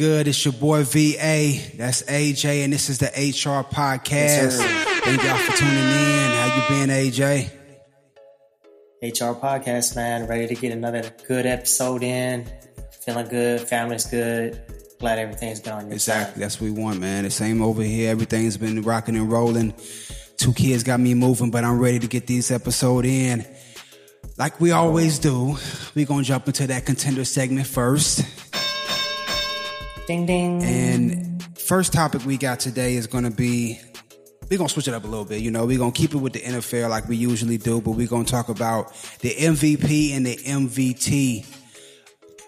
Yo, yo, what's good? It's your boy VA. That's AJ, and this is the HR podcast. Yes. Thank y'all for tuning in. How you been, AJ? HR podcast, man. Ready to get another good episode in. Feeling good. Family's good. Glad everything's been on your Exactly. side. That's what we want, man. The same over here. Everything's been rocking and rolling. Two kids got me moving, but I'm ready to get these episode in. Like we always do, we gonna jump into that contender segment first. Ding ding. And first topic we got today is going to be we're going to switch it up a little bit. You know, we're going to keep it with the NFL like we usually do, but we're going to talk about the MVP and the MVT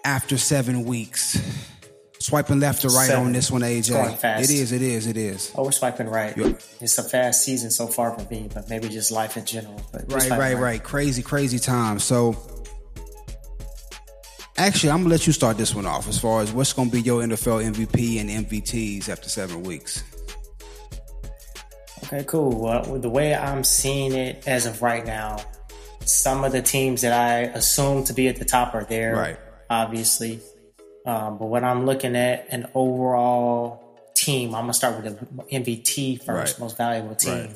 after seven weeks. Swiping left or right Seven. on this one, AJ. going fast. It is, it is, it is. oh, we're swiping right. Yep. It's a fast season so far for me, but maybe just life in general. But we're Right, right, right. Crazy, crazy time. So, actually, I'm going to let you start this one off as far as what's going to be your NFL MVP and MVTs after seven weeks. Okay, cool. Well, the way I'm seeing it as of right now, some of the teams that I assume to be at the top are there, Right. obviously. Um, but when I'm looking at an overall team, I'm gonna start with the MVT first, Right. most valuable team. Right.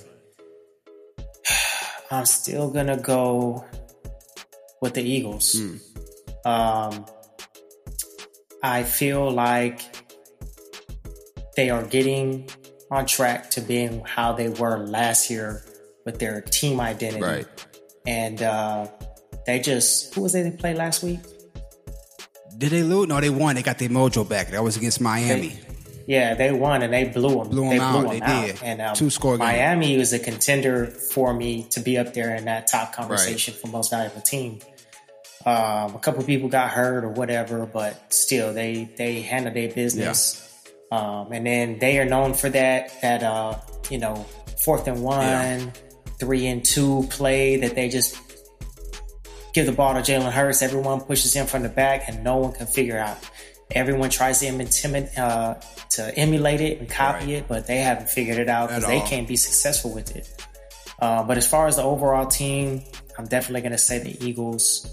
I'm still gonna go with the Eagles. Hmm. Um, I feel like they are getting on track to being how they were last year with their team identity. Right. And uh, they just who was they they played last week? Did they lose? No, they won. They got their mojo back. That was against Miami. Yeah, they won and they blew them. Blew 'em they out, Blew they 'em out. did. And um, Two-score game. Miami was a contender for me to be up there in that top conversation for most valuable team. Um, a couple people got hurt or whatever, but still, they they handled their business. Um, and then they are known for that that uh, you know fourth and one, Yeah. three and two play that they just give the ball to Jalen Hurts. Everyone pushes him from the back, and no one can figure out. Everyone tries to intimidate, uh, to emulate it and copy Right. it, but they haven't figured it out because they can't be successful with it. Uh, but as far as the overall team, I'm definitely going to say the Eagles.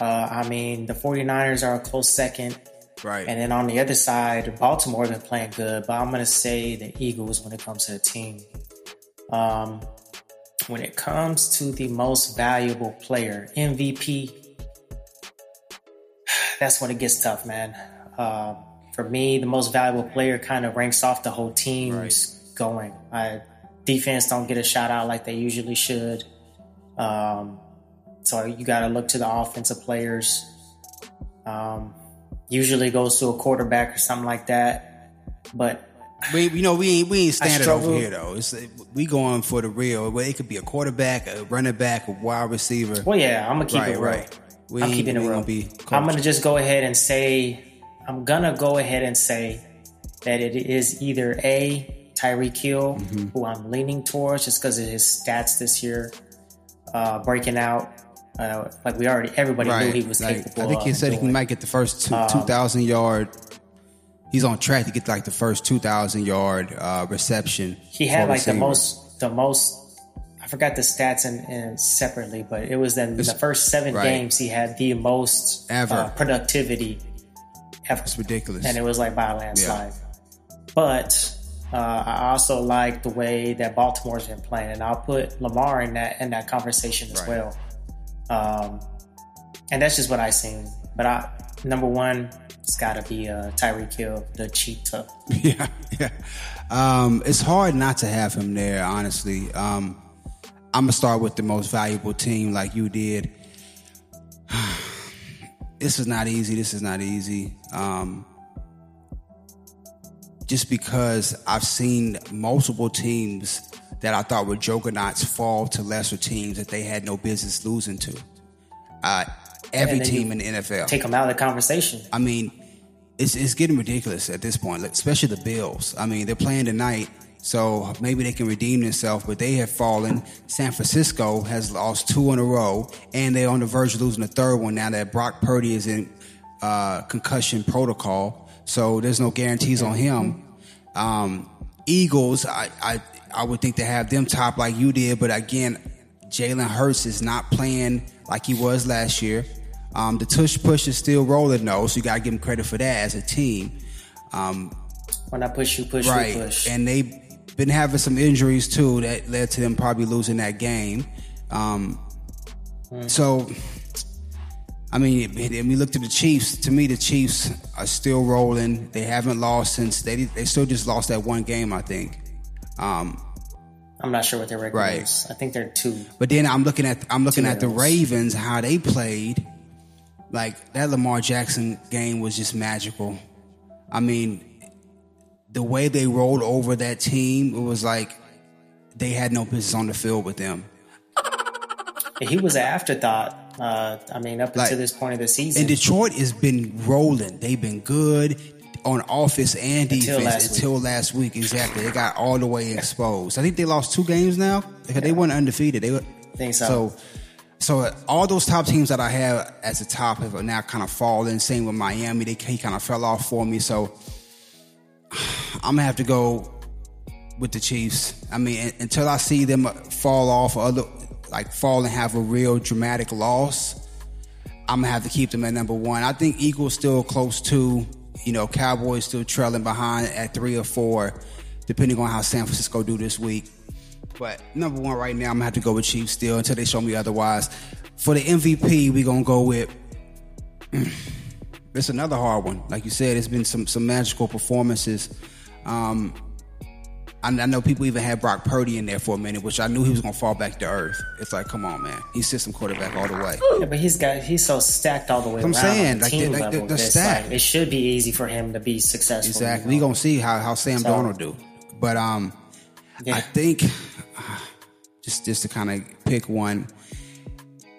Uh, I mean, the 49ers are a close second. Right. And then on the other side, Baltimore has been playing good, but I'm going to say the Eagles when it comes to the team. Um, when it comes to the most valuable player, MVP, that's when it gets tough, man. Uh, for me, the most valuable player kind of ranks off the whole team's going. I, defense don't get a shout out like they usually should. Um, so you got to look to the offensive players. Um, usually goes to a quarterback or something like that. But we, you know, we ain't we ain't standing over here though. It's we going for the real. Well, it could be a quarterback, a running back, a wide receiver. well, yeah, I'm gonna keep Right, it real. right. We I'm keeping it real. gonna be I'm gonna just go ahead and say I'm gonna go ahead and say that it is either a Tyreek Hill, Mm-hmm. who I'm leaning towards just because of his stats this year, uh, breaking out. Uh, like we already, everybody knew he was Like, capable. I think he said he might get the first Um, two two thousand yard. He's on track to get like the first two thousand yard uh, reception. he had like the most the most I forgot the stats in separately, but it was in the first seven right. games he had the most Ever. uh, productivity ever. It's ridiculous. and it was like by a landslide. But uh, I also like the way that Baltimore's been playing, and I'll put Lamar in that in that conversation as Right. well. Um, and that's just what I seen. But I number one, it's got to be uh, Tyreek Hill, the cheetah. yeah, yeah. Um, it's hard not to have him there, honestly. Um, I'm gonna start with the most valuable team, like you did. this is not easy. This is not easy. Um, just because I've seen multiple teams that I thought were juggernauts fall to lesser teams that they had no business losing to. Uh, every team in the NFL. Take them out of the conversation. I mean, it's it's getting ridiculous at this point, like, especially the Bills. I mean, they're playing tonight, so maybe they can redeem themselves, but they have fallen. San Francisco has lost two in a row, and they're on the verge of losing the third one now that Brock Purdy is in uh, concussion protocol. So there's no guarantees on him. Um, Eagles, I, I I would think to have them top like you did, but again, Jalen Hurts is not playing like he was last year. Um, the tush push is still rolling though, so you gotta give them credit for that as a team. Um, when I push you, push right, you, push. and they've been having some injuries too that led to them probably losing that game. Um, mm. So, I mean, and we looked at the Chiefs. To me, the Chiefs are still rolling. They haven't lost since they they still just lost that one game, I think. Um, I'm not sure what their record right. is. I think they're two. But then I'm looking at I'm looking at the Ravens how they played. Like that Lamar Jackson game was just magical. I mean, the way they rolled over that team, it was like they had no business on the field with them. he was an afterthought. Uh, I mean, up like, until this point of the season. And Detroit has been rolling. They've been good on offense and defense until last, until week. last week. Exactly. They got all the way exposed. I think they lost two games now because yeah. they weren't undefeated. They were. I think so. So, so all those top teams that I have as the top have now kind of fallen. Same with Miami. They kind of fell off for me. So I'm gonna have to go with the Chiefs. I mean, until I see them fall off, or other like fall and have a real dramatic loss, I'm gonna have to keep them at number one. I think Eagles still close to, you know, Cowboys still trailing behind at three or four, depending on how San Francisco do this week. But number one right now, I'm gonna have to go with Chiefs still until they show me otherwise. For the MVP, we're gonna go with. it's another hard one. Like you said, it's been some some magical performances. Um, I, I, know people even had Brock Purdy in there for a minute, which I knew he was going to fall back to earth. It's like, come on, man, he's system quarterback all the way. Yeah, but he's got he's so stacked all the way. I'm saying, like, the, like the, the stack. Like, it should be easy for him to be successful. Exactly. We're gonna see how how Sam so, Darnold do, but um, yeah. I think just just to kind of pick one,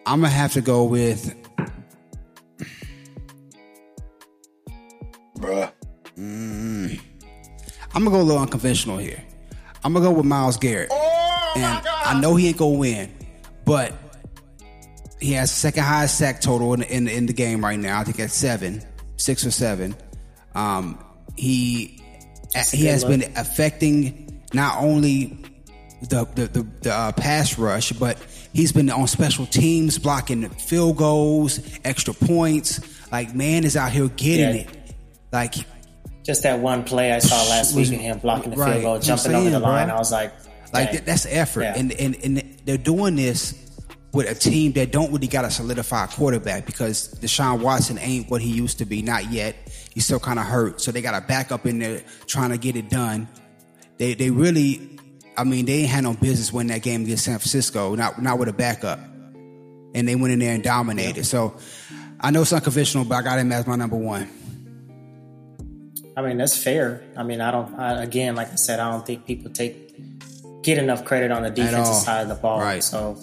I'm gonna have to go with bruh. Mm. I'm gonna go a little unconventional here. I'm gonna go with Myles Garrett, oh, and I know he ain't gonna win, but he has second highest sack total in, in, in the game right now. I think at seven, six or seven. Um, he he has been affecting not only the the the, the uh, pass rush, but he's been on special teams, blocking field goals, extra points. Like man is out here getting yeah. it. Like just that one play I saw last week, and him blocking the right, field goal, jumping saying, over the line. Bro. I was like, Dang. like that's effort, yeah. and, and and they're doing this with a team that don't really got a solidified quarterback because Deshaun Watson ain't what he used to be, not yet. He's still kind of hurt, so they got a backup in there trying to get it done. They they really, I mean, they ain't had no business winning that game against San Francisco, not not with a backup, and they went in there and dominated. Yeah. So I know it's unconventional, but I got him as my number one. I mean, that's fair. I mean, I don't. I, again, like I said, I don't think people take get enough credit on the defensive side of the ball. Right. So,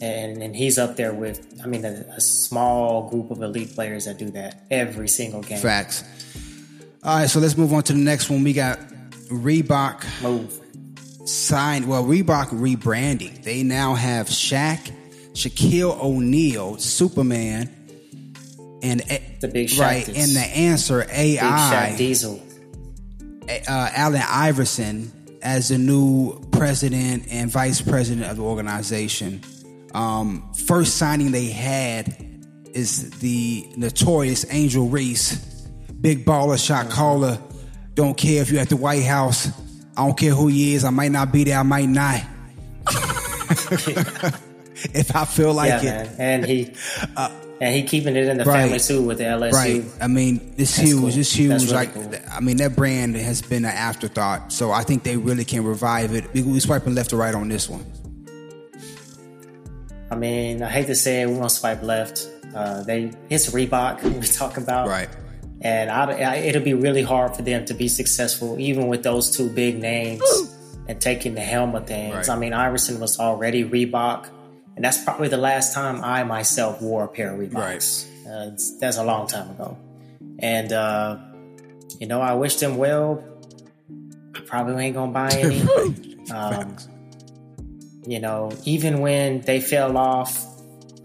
and and he's up there with. I mean, a, a, small group of elite players that do that every single game. Facts. All right, so let's move on to the next one. We got Reebok. Move. Signed. Well, Reebok rebranding. They now have Shaq, Shaquille O'Neal, Superman and the big shot right and the answer AI big Diesel, uh, Allen Iverson as the new president and vice president of the organization. Um, first signing they had is the notorious Angel Reese, big baller, shot caller. Don't care if you're at the White House. I don't care who he is. I might not be there. I might not. if I feel like yeah, it. Man. And he, uh, and he keeping it in the right. family too with the LSU. Right. I mean, it's That's huge. Cool. It's huge. Really like, cool. I mean, that brand has been an afterthought. So I think they really can revive it. We, we swiping left or right on this one. I mean, I hate to say it, we gonna swipe left. Uh, they it's Reebok we talk about, right? And I, I, it'll be really hard for them to be successful, even with those two big names and taking the helm of things. Right. I mean, Iverson was already Reebok. And that's probably the last time I myself wore a pair of Reeboks. Right. Uh, that's a long time ago. And, uh, you know, I wish them well. I probably ain't going to buy any. um, you know, even when they fell off,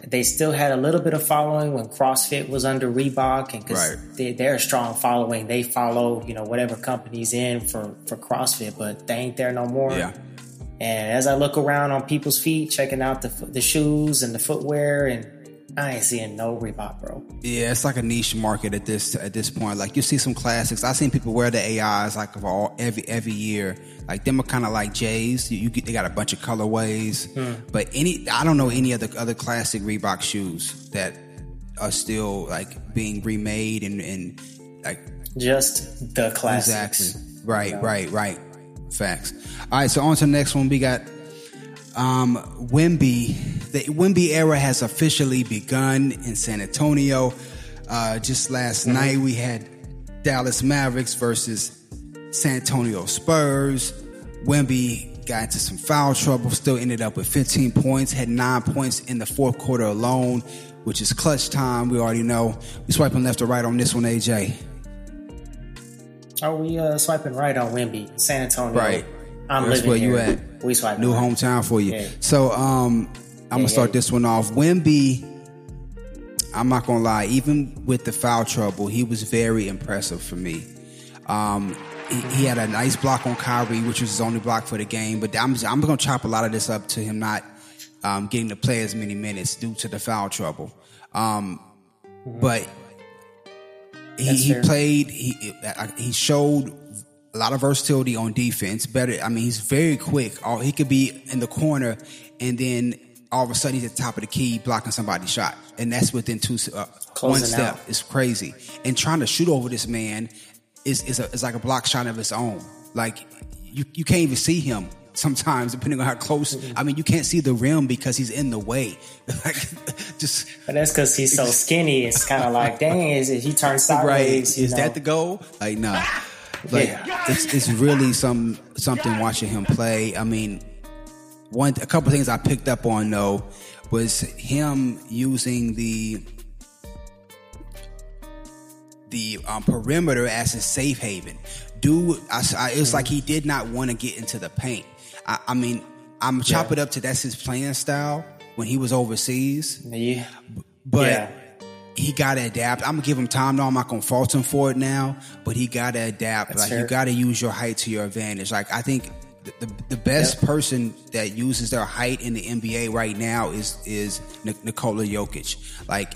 they still had a little bit of following when CrossFit was under Reebok, and because right. they, are a strong following, they follow you know whatever company's in for for CrossFit, but they ain't there no more. Yeah. And as I look around on people's feet, checking out the, the shoes and the footwear, and I ain't seeing no Reebok, bro. Yeah, it's like a niche market at this at this point. Like you see some classics. I've seen people wear the AIs like of all every every year. Like them are kind of like J's. You, you get, they got a bunch of colorways. Hmm. But any I don't know any other other classic Reebok shoes that are still like being remade and and like Just the classics. Exactly. Right, right, right. Facts. All right, so on to the next one. We got um, Wemby. The Wemby era has officially begun in San Antonio. Uh, just last night, we had Dallas Mavericks versus San Antonio Spurs. Wemby got into some foul trouble, still ended up with 15 points, had nine points in the fourth quarter alone, which is clutch time. We already know. We swiping left or right on this one, AJ. Are we uh, swiping right on Wemby, San Antonio? Right. I'm That's living where you at. We swiping New right. hometown for you. Yeah. So um I'm gonna Yeah, start yeah. this one off. Wemby, I'm not gonna lie, even with the foul trouble, he was very impressive for me. Um he, he had a nice block on Kyrie, which was his only block for the game. But I'm I'm gonna chop a lot of this up to him not um, getting to play as many minutes due to the foul trouble. Um, But he, he played. He he showed a lot of versatility on defense. Better. I mean, he's very quick. Or he could be in the corner, and then all of a sudden he's at the top of the key blocking somebody's shot, and that's within two uh, one step. out. It's crazy. And trying to shoot over this man is is, a, is like a block shot of its own. Like you you can't even see him. Sometimes, depending on how close, I mean, you can't see the rim because he's in the way. like, just But that's because he's so skinny. It's kind of like, dang, is it, he turned right. sideways. you Is know? that the goal? Like, no. Like, Yeah. it's it's really some something watching him play. I mean, one a couple things I picked up on though was him using the the um, perimeter as his safe haven. Dude, I, I, it was like he did not want to get into the paint. I, I mean, I'm chop Yeah. it up to that's his playing style when he was overseas, Yeah. but Yeah. he got to adapt. I'm gonna give him time. No, I'm not gonna fault him for it now, but he got to adapt. That's like you got to use your height to your advantage. Like I think the the, the best Yep. person that uses their height in the NBA right now is is Nikola Jokic. Like.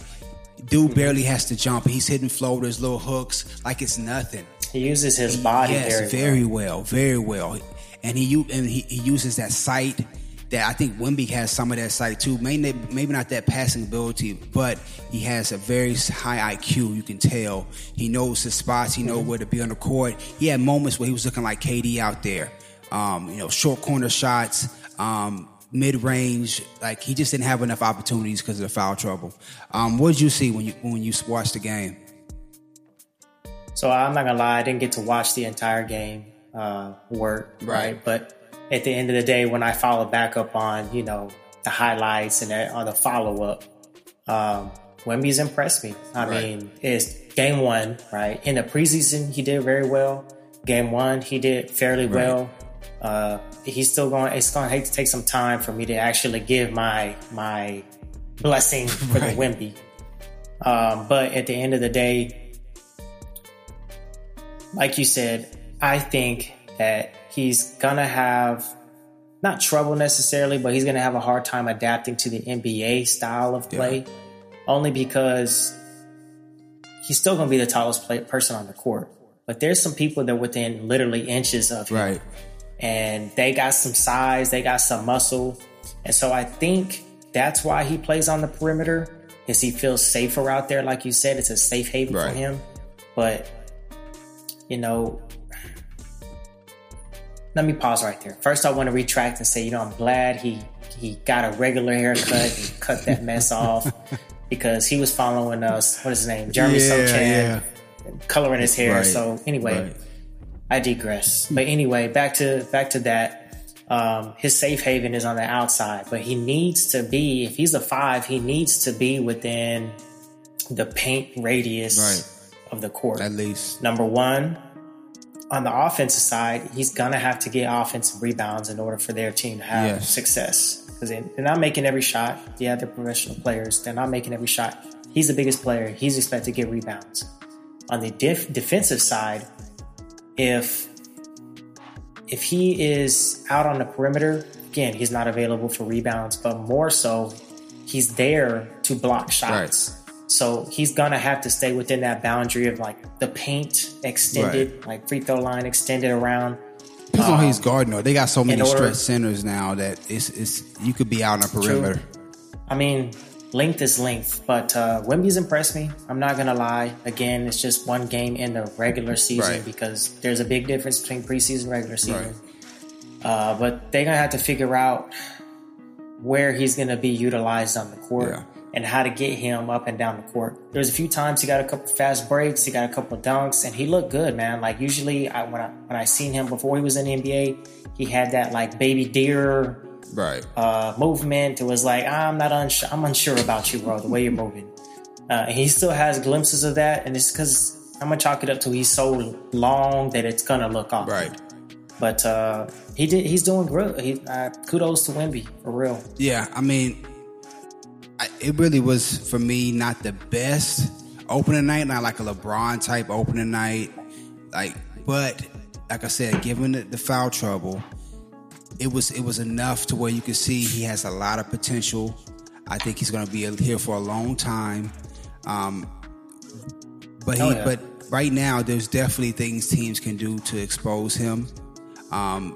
Dude barely has to jump. He's hitting floaters, little hooks, like it's nothing. He uses his body yes, very, very well. well, very well. And he and he, he uses that sight that I think Wemby has some of that sight too. Maybe maybe not that passing ability, but he has a very high IQ. You can tell he knows his spots. He knows where to be on the court. He had moments where he was looking like KD out there. Um, you know, short corner shots. Um, Mid range, like he just didn't have enough opportunities because of the foul trouble. Um, what did you see when you when you watched the game? So I'm not gonna lie, I didn't get to watch the entire game uh, work, right. Right. But at the end of the day, when I follow back up on you know the highlights and that- on the follow up, um, Wemby's impressed me. I Right. mean, it's game one, right? In the preseason, he did very well. Game one, he did fairly well. Uh, he's still going. It's going to take some time for me to actually give my my blessing for Right. the Wemby. Um, but at the end of the day, like you said, I think that he's gonna have not trouble necessarily, but he's gonna have a hard time adapting to the NBA style of play, only because he's still gonna be the tallest play, person on the court. But there's some people that are within literally inches of him, Right. and they got some size, they got some muscle, and so I think that's why he plays on the perimeter, is he feels safer out there. Like you said, it's a safe haven for him. But you know, let me pause right there. First, I want to retract and say, you know, I'm glad he he got a regular haircut and cut that mess off because he was following us. What is his name? Jeremy Yeah, Sochan, yeah. coloring his hair. Right, So anyway, right. I digress. But anyway, back to back to that. Um, his safe haven is on the outside, but he needs to be. If he's a five, he needs to be within the paint radius Right. of the court. At least. Number one, on the offensive side, he's gonna have to get offensive rebounds in order for their team to have Yes. success. Because they're not making every shot. Yeah, they're professional players. They're not making every shot. He's the biggest player. He's expected to get rebounds. On the def- defensive side, if if he is out on the perimeter, again, he's not available for rebounds. But more so, he's there to block shots. Right. So he's gonna have to stay within that boundary of like the paint extended, right. like free throw line extended around. Depends um, on who's guarding. Or they got so many order, stretch centers now that it's it's you could be out on the perimeter. True. I mean, length is length, but uh, Wemby's impressed me. I'm not gonna lie. Again, it's just one game in the regular season right. because there's a big difference between preseason and regular season. Right. Uh, but they're gonna have to figure out where he's gonna be utilized on the court. Yeah and how to get him up and down the court. There was a few times he got a couple fast breaks, he got a couple of dunks, and he looked good, man. Like usually, I, when I when I seen him before he was in the NBA, he had that like baby deer right uh, movement. It was like I'm not unsure, I'm unsure about you, bro. The way you're moving, uh, he still has glimpses of that, and it's because I'm gonna chalk it up to he's so long that it's gonna look off. Right. But uh, he did. He's doing good. He, uh, kudos to Wemby for real. Yeah, I mean, it really was for me not the best opening night, not like a LeBron type opening night. Like, but like I said, given the, the foul trouble, it was it was enough to where you could see he has a lot of potential. I think he's going to be here for a long time. Um, but he, oh, yeah. but right now, there's definitely things teams can do to expose him. Um,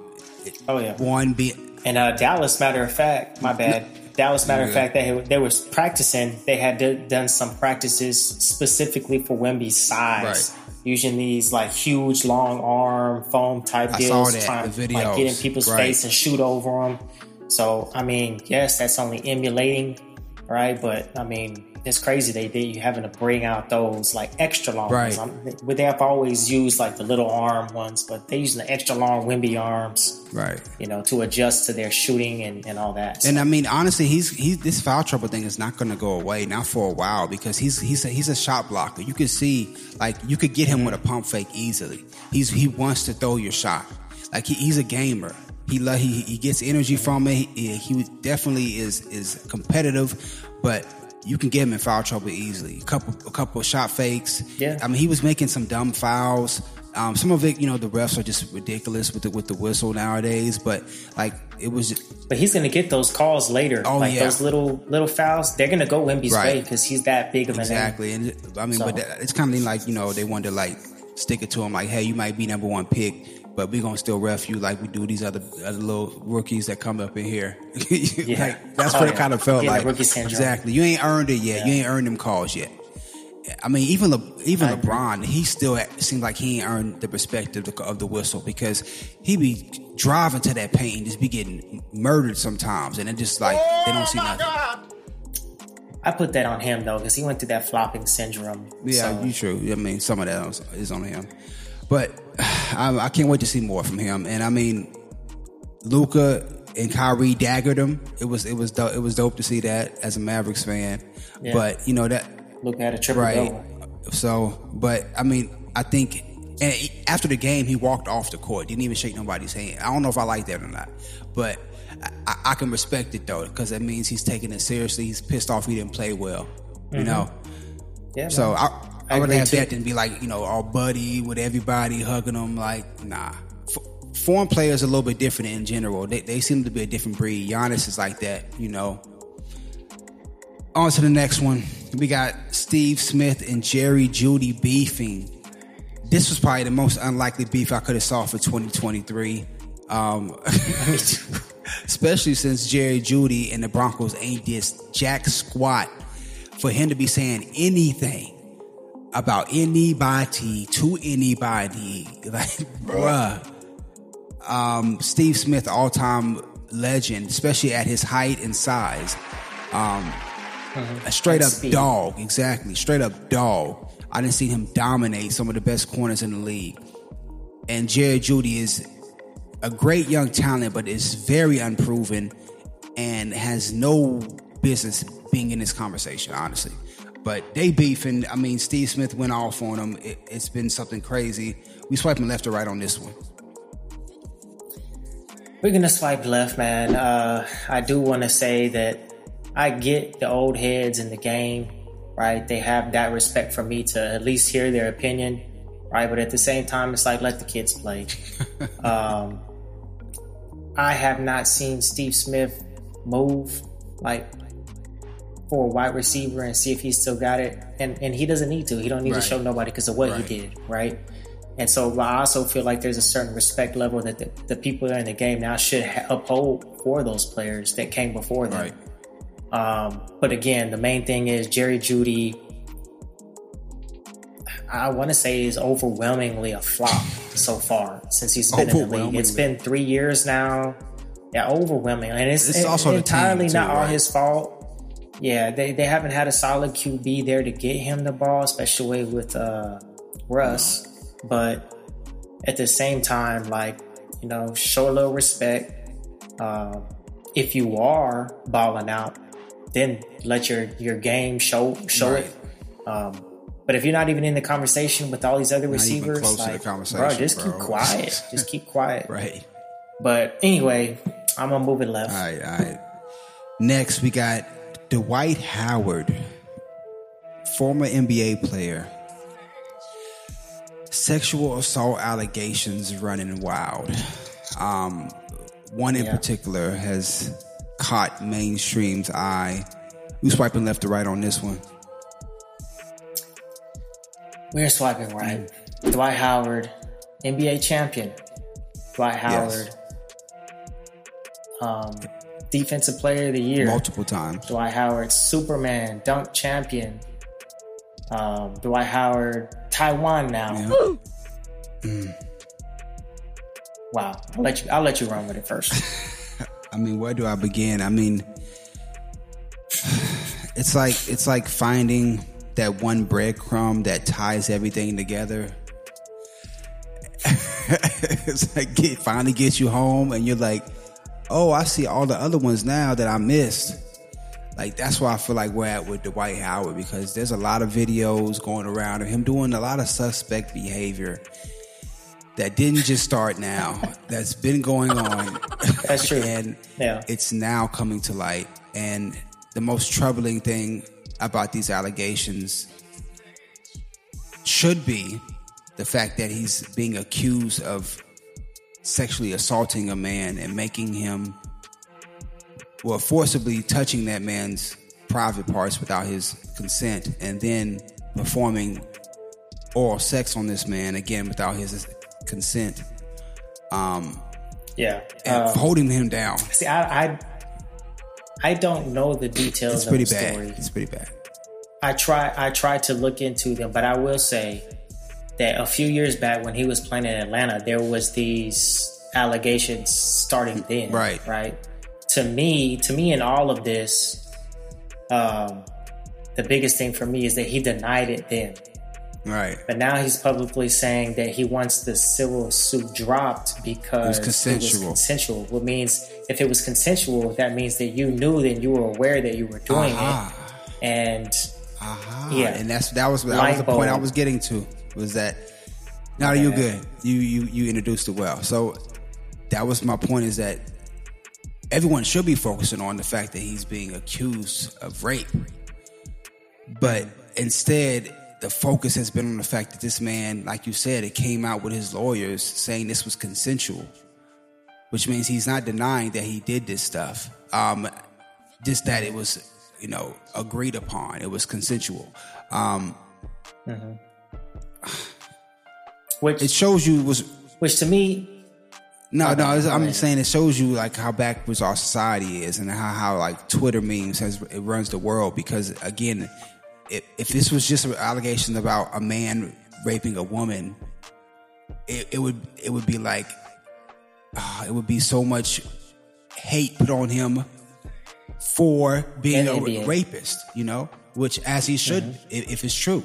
oh yeah, one be and uh, Dallas. Matter of fact, my bad. Dallas, matter yeah. of fact, they they were practicing. They had done some practices specifically for Wemby's size, right. using these like huge long arm foam type I deals, trying to like get in people's right. face and shoot over them. So I mean, yes, that's only emulating, right? But I mean, it's crazy they did you having to bring out those like extra long right. ones. They have always used like the little arm ones, but they using the extra long Wemby arms, right? You know, to adjust to their shooting and, and all that. So. And I mean, honestly, he's he's this foul trouble thing is not going to go away now for a while because he's he's a, he's a shot blocker. You can see like you could get him with a pump fake easily. He's he wants to throw your shot. Like he, he's a gamer. He, he he gets energy from it. He, he definitely is is competitive, but you can get him in foul trouble easily. A couple, a couple shot fakes. Yeah. I mean, he was making some dumb fouls. Um, some of it, you know, the refs are just ridiculous with the with the whistle nowadays. But like, it was. Just, but he's going to get those calls later. Oh like yeah. Those little little fouls, they're going to go Wemby's right. way because he's that big of an exactly. And I mean, so. but that, it's kind of like you know they want to like stick it to him like, hey, you might be number one pick but we're gonna still ref you like we do these other other little rookies that come up in here. yeah. like, that's oh, what yeah. it kind of felt like. Exactly. You ain't earned it yet. Yeah. You ain't earned them calls yet. I mean, even Le, even I LeBron, agree. he still seems like he ain't earned the respect of the, of the whistle because he be driving to that paint and just be getting murdered sometimes, and it just like oh they don't see nothing. God. I put that on him though because he went through that flopping syndrome. Yeah, so. you true. I mean, some of that is on him. But I, I can't wait to see more from him. And I mean, Luka and Kyrie daggered him. It was it was dope, it was dope to see that as a Mavericks fan. Yeah. But you know that Luka had a triple right. Double. So, but I mean, I think and after the game, he walked off the court. Didn't even shake nobody's hand. I don't know if I like that or not, but I, I can respect it though because that means he's taking it seriously. He's pissed off he didn't play well. You mm-hmm. know. Yeah. So I, I, would have that than be like, you know, all buddy with everybody hugging them. Like, nah. foreign players are a little bit different in general. They, they seem to be a different breed. Giannis is like that, you know. On to the next one. We got Steve Smith and Jerry Jeudy beefing. This was probably the most unlikely beef I could have saw for 2023. Um, especially since Jerry Jeudy and the Broncos ain't this jack squat for him to be saying anything about anybody to anybody. Like, bruh. Um, Steve Smith, all time legend, especially at his height and size. Um, mm-hmm. A straight up speed. dog, exactly. Straight up dog. I didn't see him dominate some of the best corners in the league. And Jerry Jeudy is a great young talent, but is very unproven and has no business being in this conversation, honestly. But they beefing. I mean, Steve Smith went off on them. It, has been something crazy. We swiping left or right on this one. We're gonna swipe left, man. Uh, I do want to say that I get the old heads in the game, right? They have that respect for me to at least hear their opinion, right? But at the same time, it's like let the kids play. um, I have not seen Steve Smith move like for a wide receiver and see if he still got it. And and he doesn't need to. He don't need right. to show nobody because of what right. he did, right? And so I also feel like there's a certain respect level that the, the people that are in the game now should ha- uphold for those players that came before them. Right. Um, but again, the main thing is Jerry Jeudy. I want to say is overwhelmingly a flop so far since he's been in the league. It's been three years now. Yeah, overwhelming, and it's, it's also entirely not all his fault. Yeah, they, they haven't had a solid QB there to get him the ball, especially with uh, Russ. But at the same time, like you know, show a little respect. Uh, if you are balling out, then let your your game show show right. it. Um, but if you're not even in the conversation with all these other receivers, like, bro, just bro. keep quiet. just keep quiet. Right. But anyway, I'm gonna move it left. All right, all right. Next, we got Dwight Howard, former NBA player. Sexual assault allegations running wild. Um, one in yeah. particular has caught mainstream's eye. Who's swiping left to right on this one? We're swiping right. Dwight Howard, NBA champion. Dwight Howard, yes. um, defensive player of the year multiple times. Dwight Howard, Superman, dunk champion. Um, Dwight Howard, Taiwan now. Yeah. Mm. Wow, I'll let you. I'll let you run with it first. I mean, where do I begin? I mean, it's like it's like finding that one breadcrumb that ties everything together. it's like it finally gets you home, and you're like, "Oh, I see all the other ones now that I missed." Like that's why I feel like we're at with Dwight Howard because there's a lot of videos going around of him doing a lot of suspect behavior that didn't just start now. that's been going on. That's true. and yeah. it's now coming to light. And the most troubling thing about these allegations should be the fact that he's being accused of sexually assaulting a man and making him well forcibly touching that man's private parts without his consent and then performing oral sex on this man again without his consent um yeah and um, holding him down see I, I I don't know the details it's pretty bad. Story. It's pretty bad. I try I tried to look into them, but I will say that a few years back when he was playing in Atlanta, there was these allegations starting then. Right. Right. To me, to me in all of this, um, the biggest thing for me is that he denied it then. Right. But now he's publicly saying that he wants the civil suit dropped because it was consensual. It was consensual. What means if it was consensual, that means that you knew that you were aware that you were doing uh-huh. it. And uh-huh. yeah, and that's that was that was the point I was getting to was that. Now you're good. You you you introduced it well. So that was my point. Is that everyone should be focusing on the fact that he's being accused of rape, but instead the focus has been on the fact that this man, like you said, it came out with his lawyers saying this was consensual, which means he's not denying that he did this stuff. Um, just that it was, you know, agreed upon. It was consensual. Um, mm-hmm. Which it shows you was, which to me. No, no, I'm just saying it shows you like how backwards our society is and how, how like Twitter memes has it runs the world because again if, if this was just an allegation about a man raping a woman, it, it would it would be like uh, it would be so much hate put on him for being a rapist, you know, which as he should mm-hmm. if, if, it's true.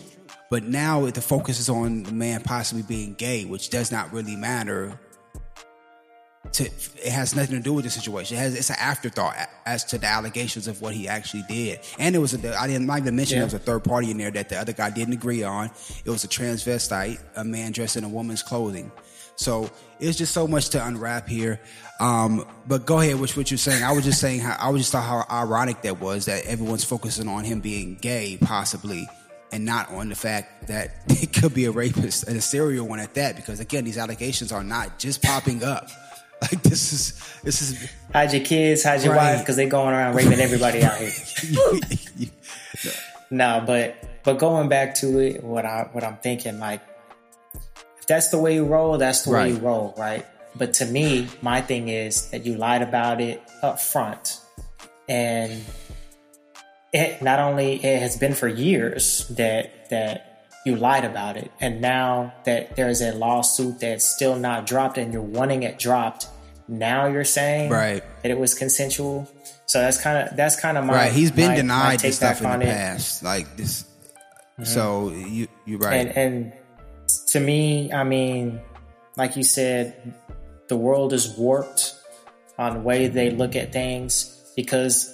But now the focus is on the man possibly being gay, which does not really matter to it has nothing to do with the situation. It has it's an afterthought as to the allegations of what he actually did. And it was a I didn't mind to mention yeah. there was a third party in there that the other guy didn't agree on. It was a transvestite, a man dressed in a woman's clothing. So it's just so much to unwrap here. Um, but go ahead, which what you're saying. I was just saying how I was just thought how ironic that was that everyone's focusing on him being gay, possibly, and not on the fact that he could be a rapist and a serial one at that. Because again, these allegations are not just popping up Like this is this is hide your kids, hide your Right. wife, because they're going around raping everybody out here. No, but but going back to it, what I what I'm thinking, like if that's the way you roll, that's the way you roll, right? But to me, my thing is that you lied about it up front, and it not only it has been for years that that you lied about it, and now that there is a lawsuit that's still not dropped, and you're wanting it dropped, now you're saying Right. that it was consensual. So that's kind of that's kind of my right. He's been my- my denied take this stuff in the on it. Like this. Mm-hmm. So you you're right. and and to me i mean like you said the world is warped on the way they mm-hmm. look at things because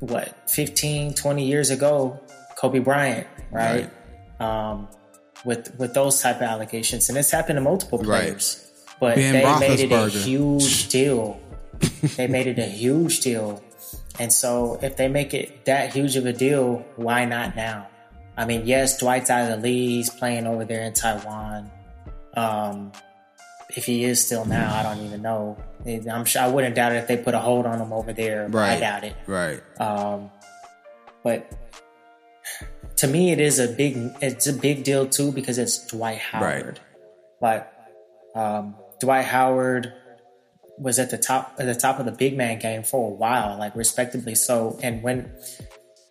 what 15 20 years ago kobe bryant right, um with with those type of allegations. And it's happened to multiple Right. but Ben they made it a huge deal. They made it a huge deal. And so if they make it that huge of a deal why not now? I mean, yes, Dwight's out of the league. He's playing over there in Taiwan. Um, if he is still now, I don't even know. I'm sure I wouldn't doubt it if they put a hold on him over there. but I doubt it. right. Um, but to me, it is a big it's a big deal too because it's Dwight Howard. Like um, Dwight Howard was at the top at the top of the big man game for a while, like respectably so. And when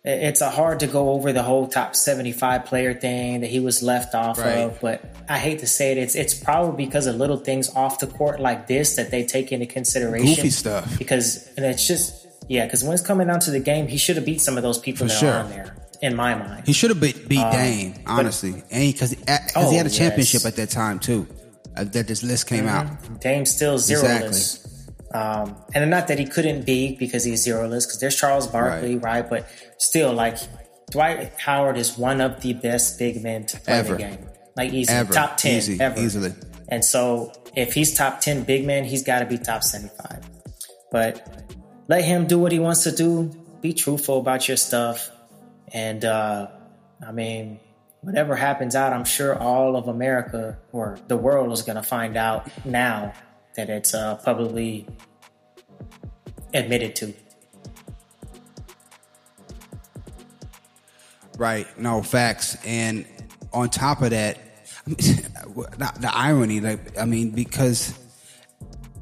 it's a hard to go over the whole top 75 player thing that he was left off Right. of, but I hate to say it, it's it's probably because of little things off the court like this that they take into consideration. Goofy stuff. Because and it's just yeah, because when it's coming down to the game, he should have beat some of those people For that sure. are on there. In my mind, He should have beat, beat Dame, honestly, and because he, because Oh, he had a yes. championship at that time too. Uh, that this list came out. Dame's still zeroless. Um, and not that he couldn't be because he's zeroless, because there's Charles Barkley, right. But still, like Dwight Howard is one of the best big men to play Ever. the game. Like he's top ten, Easy, ever. easily. And so, if he's top ten big man, he's got to be top seventy-five. But let him do what he wants to do. Be truthful about your stuff, and uh, I mean, whatever happens out, I'm sure all of America or the world is going to find out now that it's uh, publicly admitted to. Right. No facts. And on top of that, I mean, the, the irony, like, I mean, because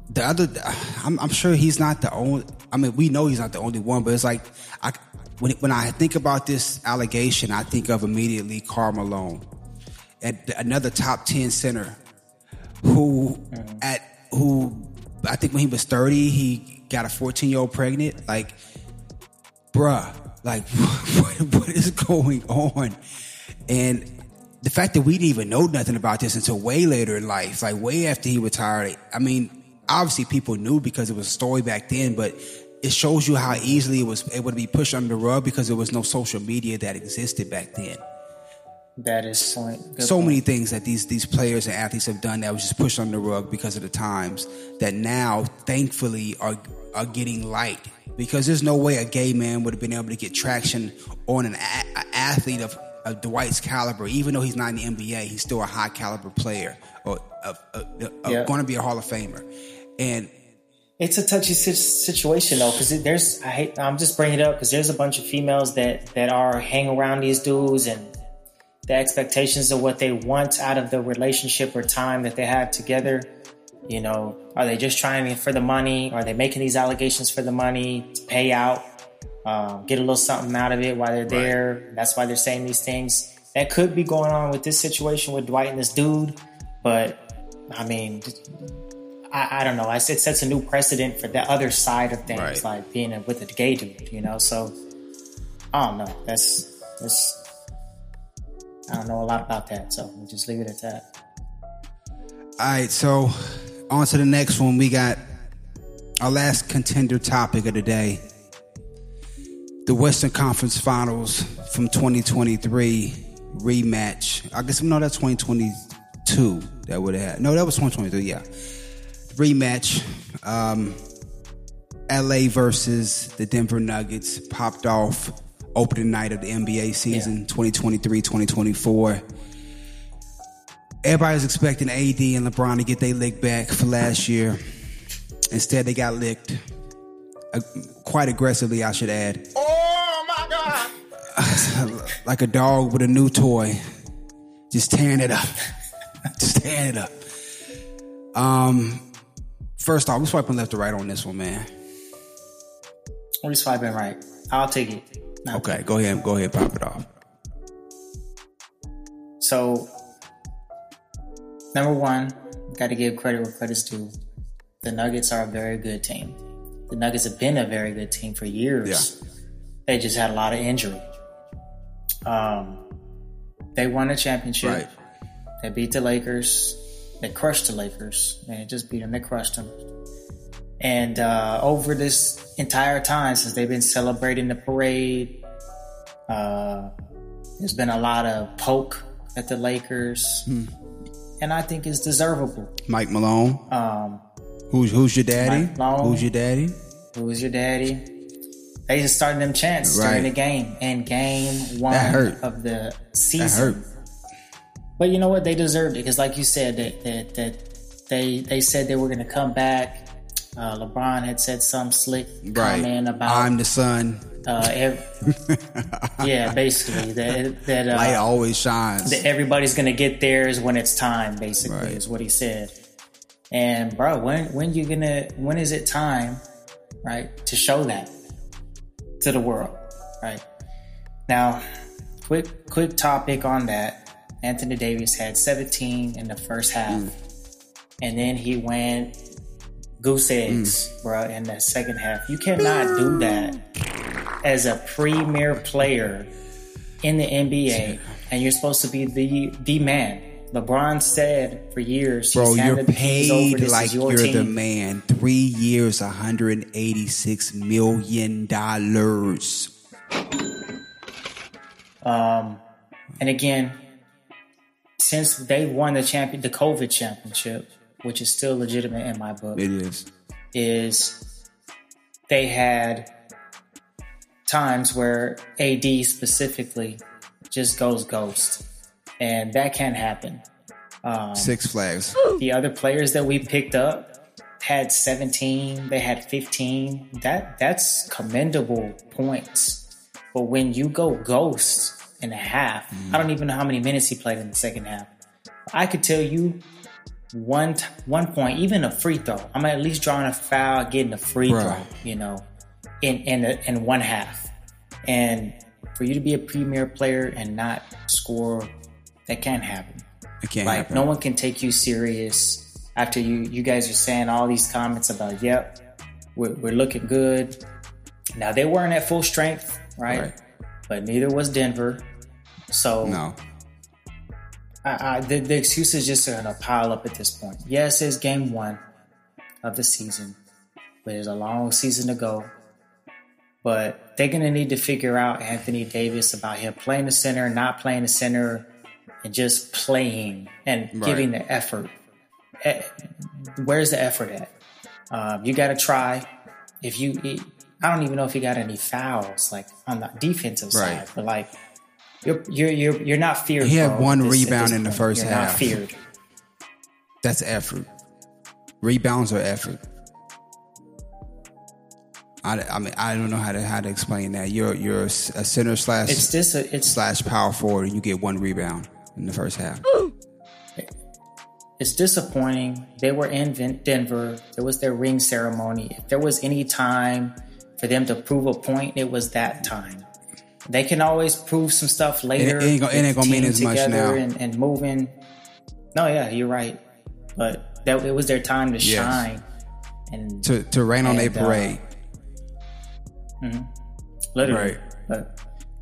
the other, I'm, I'm sure he's not the only. I mean, we know he's not the only one, but it's like, I when when I think about this allegation, I think of immediately Karl Malone, and another top ten center, who mm-hmm. at who I think when he was 30, he got a 14 year old pregnant. Like, bruh, like what, what is going on? And the fact that we didn't even know nothing about this until way later in life, like way after he retired. I mean, obviously people knew because it was a story back then, but it shows you how easily it was able to be pushed under the rug because there was no social media that existed back then. That is point. good so point. many things that these these players and athletes have done that was just pushed under the rug because of the times that now thankfully are are getting light because there's no way a gay man would have been able to get traction on an a- a athlete of, of Dwight's caliber even though he's not in the NBA he's still a high caliber player or Yeah. going to be a Hall of Famer and It's a touchy situation though, because there's I hate I'm just bringing it up because there's a bunch of females that that are hang around these dudes and the expectations of what they want out of the relationship or time that they have together. You know, are they just trying for the money? Are they making these allegations for the money to pay out, um, get a little something out of it while they're there? That's why they're saying these things. That could be going on with this situation with Dwight and this dude, but I mean, I, I don't know. I, it sets a new precedent for the other side of things, Right. like being a, with a gay dude, you know. So I don't know. That's that's. I don't know a lot about that, so we'll just leave it at that. All right, so on to the next one. We got our last contender topic of the day. The Western Conference Finals from 2023 rematch. I guess no, that's 2022. That would have had no, that was 2023. Yeah, rematch. Um, LA versus the Denver Nuggets popped off opening night of the NBA season 2023-2024 everybody's expecting AD and LeBron to get their lick back for last year. Instead, they got licked. Uh, quite aggressively, I should add. Oh my God! like a dog with a new toy, just tearing it up, just tearing it up. Um, first off, we're swiping left or right on this one, man. We're swiping right. I'll take it. I'll Okay, go ahead, go ahead, pop it off. So, number one, got to give credit where credit's due. The Nuggets are a very good team. The Nuggets have been a very good team for years. Yeah. They just had a lot of injury. Um, they won a championship. Right. They beat the Lakers. They crushed the Lakers. They just beat them; they crushed them. And uh, over this entire time, since they've been celebrating the parade, uh, there's been a lot of poke at the Lakers, and I think it's deservable. Mike Malone. Um, Who's who's your daddy? Malone. Who's your daddy? who is your daddy? They just started them chants Right. during the game, and game one of the season. But you know what? They deserved it because, like you said, that that, that they they said they were going to come back. Uh, LeBron had said some slick Right. comment about I'm the sun. uh, ev- yeah, basically that that, uh, Light always shines. that everybody's going to get theirs when it's time. Basically, Right. is what he said. And bro, when when you gonna when is it time, right, to show that to the world, right? Now, quick quick topic on that. Anthony Davis had 17 in the first half, and then he went goose eggs, bro, in that second half. You cannot do that as a premier player in the NBA, and you're supposed to be the the man. LeBron said for years, Bro, you're handed the keys over. paid like your you're team. the man. Three years, 186 million dollars. Um, and again, since they won the champion, the COVID championship, which is still legitimate in my book, It is. is they had times where AD specifically just goes ghost, and that can't happen. Um, Six Flags. the other players that we picked up had 17 they had 15 that that's commendable points but when you go ghost in a half i don't even know how many minutes he played in the second half i could tell you one t- one point even a free throw i'm at least drawing a foul getting a free Right. throw you know in in a, in one half and for you to be a premier player and not score that can't happen It can't like happen. no one can take you serious after you you guys are saying all these comments about yep we're, we're looking good now they weren't at full strength right, Right. but neither was denver so no. I, I, the, the excuses just are gonna pile up at this point. Yes it's game one of the season but there's a long season to go. But they're gonna need to figure out anthony davis about him playing the center not playing the center and just playing and Right. giving the effort. Eh, where's the effort at? Um, you gotta try. If you i don't even know if you got any fouls like on the defensive side but like you're you're you're, you're not feared He had one this- rebound in the first you're half. not feared That's effort. Rebounds are effort. I, I mean I don't know how to how to explain that. You're you're a center slash it's this a, it's slash power forward and you get one rebound in the first half. it's disappointing. They were in Denver. There was their ring ceremony. If there was any time for them to prove a point, it was that time. They can always prove some stuff later. ain't gonna- it ain't gonna mean as much now. And, and moving. No, yeah, you're right. But that it was their time to Yes. shine. And To to rain on a And, uh, parade. literally. Right. But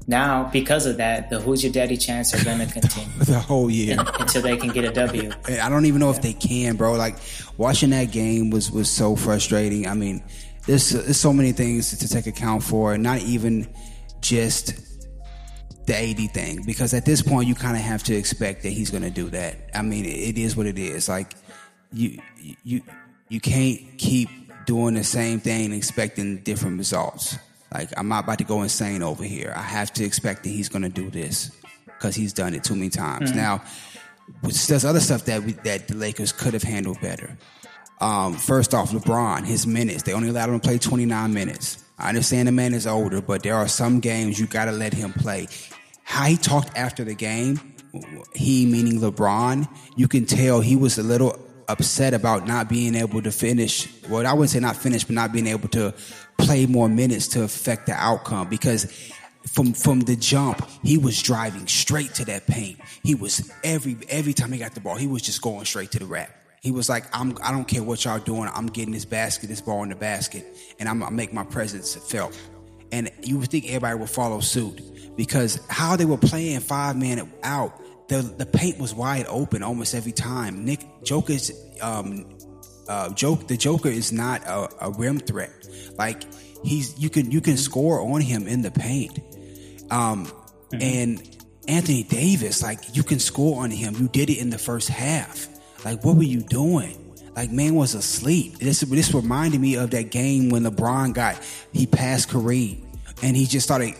now, because of that, the Who's Your Daddy chants are going to continue the whole year. until they can get a W. I don't even know if they can, bro. Like watching that game was was so frustrating. I mean, there's there's so many things to take account for, not even just the AD thing. Because at this point, you kind of have to expect that he's going to do that. I mean, it is what it is. Like you you you can't keep doing the same thing expecting different results. Like I'm not about to go insane over here. I have to expect that he's going to do this because he's done it too many times. Now, there's other stuff that we, that the Lakers could have handled better. Um, first off, LeBron, his minutes. They only allowed him to play 29 minutes. I understand the man is older, but there are some games you got to let him play. How he talked after the game, he meaning LeBron, you can tell he was a little upset about not being able to finish. Well, I wouldn't say not finish, but not being able to play more minutes to affect the outcome because from from the jump, he was driving straight to that paint. He was every every time he got the ball, he was just going straight to the rack. He was like, I'm I don't care what y'all doing, I'm getting this basket, this ball in the basket, and I'm gonna make my presence felt. And you would think everybody would follow suit because how they were playing five man out, the the paint was wide open almost every time. Nick Joker's um uh joke the Joker is not a, a rim threat. Like he's you can you can score on him in the paint. Um, mm-hmm. and Anthony Davis, like you can score on him. You did it in the first half. Like what were you doing? Like man was asleep. This this reminded me of that game when LeBron got he passed Kareem and he just started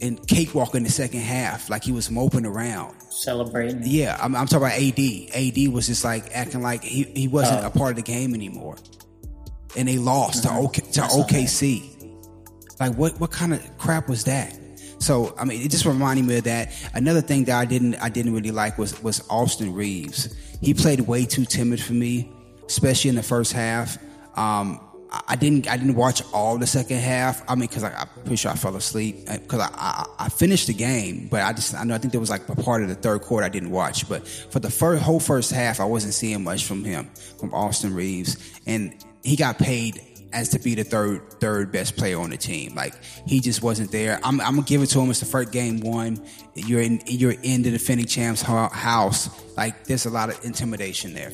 and cakewalk in the second half, like he was moping around, celebrating. Yeah, I'm, I'm talking about AD. AD was just like acting like he, he wasn't oh. a part of the game anymore, and they lost mm-hmm. to OK, to OKC. Like what what kind of crap was that? So I mean, it just reminded me of that. Another thing that I didn't I didn't really like was was Austin Reaves. He played way too timid for me, especially in the first half. Um, I didn't I didn't watch all the second half. I mean, because I, am pretty sure I fell asleep because I, I, I finished the game, but I just I know I think there was like a part of the third quarter I didn't watch. But for the first, whole first half, I wasn't seeing much from him from Austin Reaves, and he got paid as to be the third third best player on the team. Like he just wasn't there. I'm, I'm gonna give it to him. It's the first game one. You're in you're in the defending champs house. Like there's a lot of intimidation there.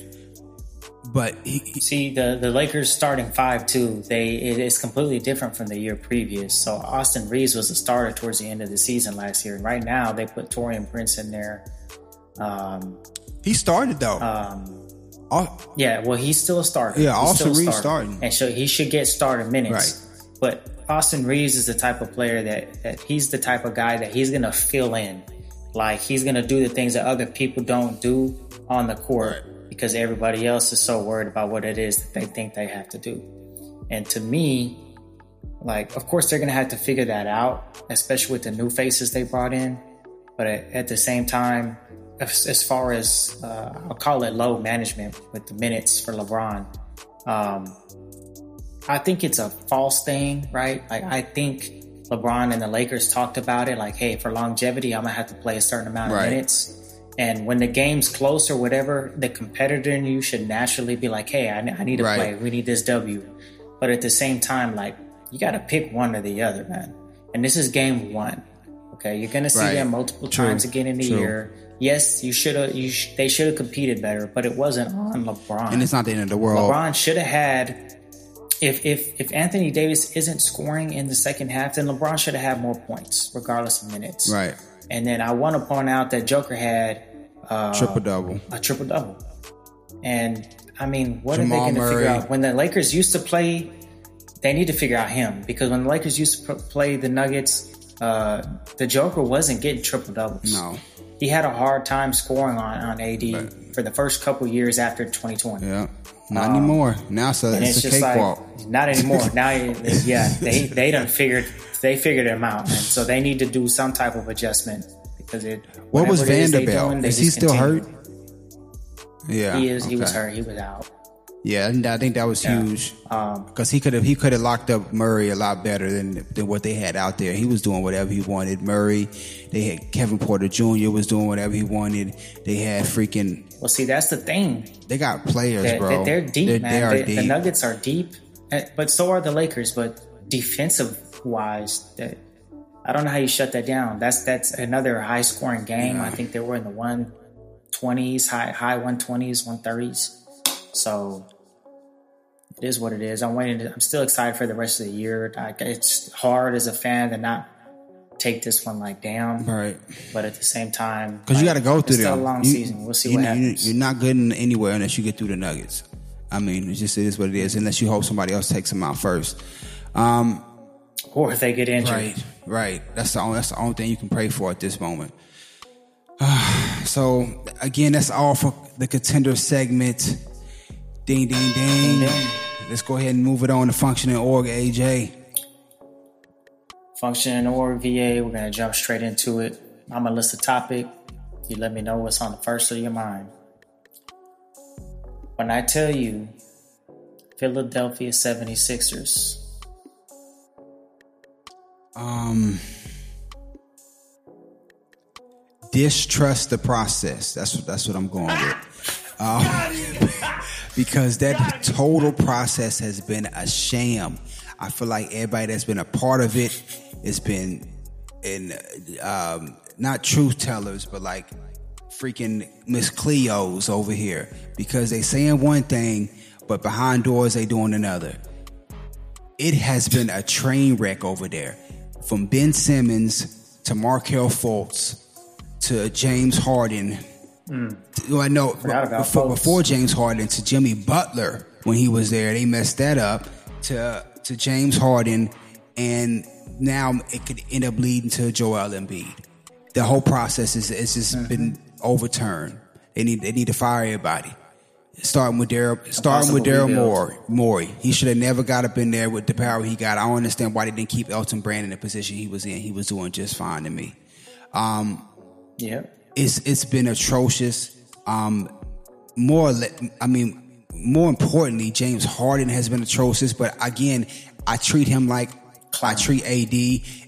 But he, he, see the the Lakers starting five too. They it is completely different from the year previous. So Austin Reaves was a starter towards the end of the season last year, and right now they put Taurean Prince in there. Um, he started though. Um, yeah, well, he's still a starter. Yeah, he's Austin Reaves starting, and so he should get started minutes. Right. But Austin Reaves is the type of player that, that he's the type of guy that he's gonna fill in, like he's gonna do the things that other people don't do on the court right. because everybody else is so worried about what it is that they think they have to do. And to me, like, of course, they're gonna have to figure that out, especially with the new faces they brought in. But at, at the same time, as, as far as uh, I'll call it low management with the minutes for LeBron. Um, I think it's a false thing, right? Like I think LeBron and the Lakers talked about it, like, hey, for longevity, I'm gonna have to play a certain amount of right. minutes. And when the game's close or whatever, the competitor in you should naturally be like, hey, I, I need to right. play. We need this W. But at the same time, like, you got to pick one or the other, man. And this is game one. Okay, you're gonna see right. them multiple True. times again in the True. year yes, you should have. You sh- they should have competed better, but it wasn't on LeBron. And it's not the end of the world. LeBron should have had. If if if Anthony Davis isn't scoring in the second half, then LeBron should have had more points, regardless of minutes. Right. And then I want to point out that Joker had uh, triple double, a triple double. And I mean, what Jamal are they going to figure out when the Lakers used to play? They need to figure out him because when the Lakers used to play the Nuggets, uh, the Joker wasn't getting triple doubles. No he had a hard time scoring on, on AD right. for the first couple years after 2020. Yeah. Not um, anymore. Now it's a, it's, it's a cakewalk. Like, not anymore. now, yeah, they they done figured they figured him out, and so they need to do some type of adjustment because it. What was Vanderbilt? Is, doing, is he still continue. hurt? Yeah, he is. Okay. He was hurt. He was out. Yeah, I think that was yeah. huge because um, he could have he could have locked up Murray a lot better than than what they had out there. He was doing whatever he wanted. Murray, they had Kevin Porter Jr. was doing whatever he wanted. They had freaking. Well, see, that's the thing. They got players, they're, bro. They're deep, they're, man. They are deep. The Nuggets are deep, eh, but so are the Lakers. But defensive wise, that I don't know how you shut that down. That's that's another high scoring game. Yeah. I think they were in the one twenties, high high one twenties, one thirties. So it is what it is. I'm waiting. To, I'm still excited for the rest of the year. I, it's hard as a fan to not take this one like down, right? But at the same time, because like, you got to go through them. a long you, season. We'll see you, what happens. You're not good in anywhere unless you get through the Nuggets. I mean, it just it is what it is. Unless you hope somebody else takes them out first, um, or if they get injured. Right, right. That's the only that's the only thing you can pray for at this moment. so again, that's all for the contender segment Ding, ding, ding. ding. Let's go ahead and move it on to functioning org, AJ. Functioning org, VA. We're gonna jump straight into it. I'm gonna list a topic. You let me know what's on the first of your mind. When I tell you Philadelphia 76ers. Um distrust the process. That's what that's what I'm going with. Um, because that total process has been a sham. I feel like everybody that's been a part of it has been in um, not truth tellers, but like freaking Miss Cleo's over here because they saying one thing, but behind doors they doing another. It has been a train wreck over there, from Ben Simmons to Markelle Fultz to James Harden. Mm. To, I know before, before James Harden to Jimmy Butler when he was there, they messed that up. To to James Harden, and now it could end up leading to Joel Embiid. The whole process is it's just mm-hmm. been overturned. They need they need to fire everybody. Starting with Daryl, starting with Daryl Morey. Morey, he should have never got up in there with the power he got. I don't understand why they didn't keep Elton Brand in the position he was in. He was doing just fine to me. Um, yeah, it's it's been atrocious. Um, more, I mean, more importantly, James Harden has been atrocious. But again, I treat him like I treat AD.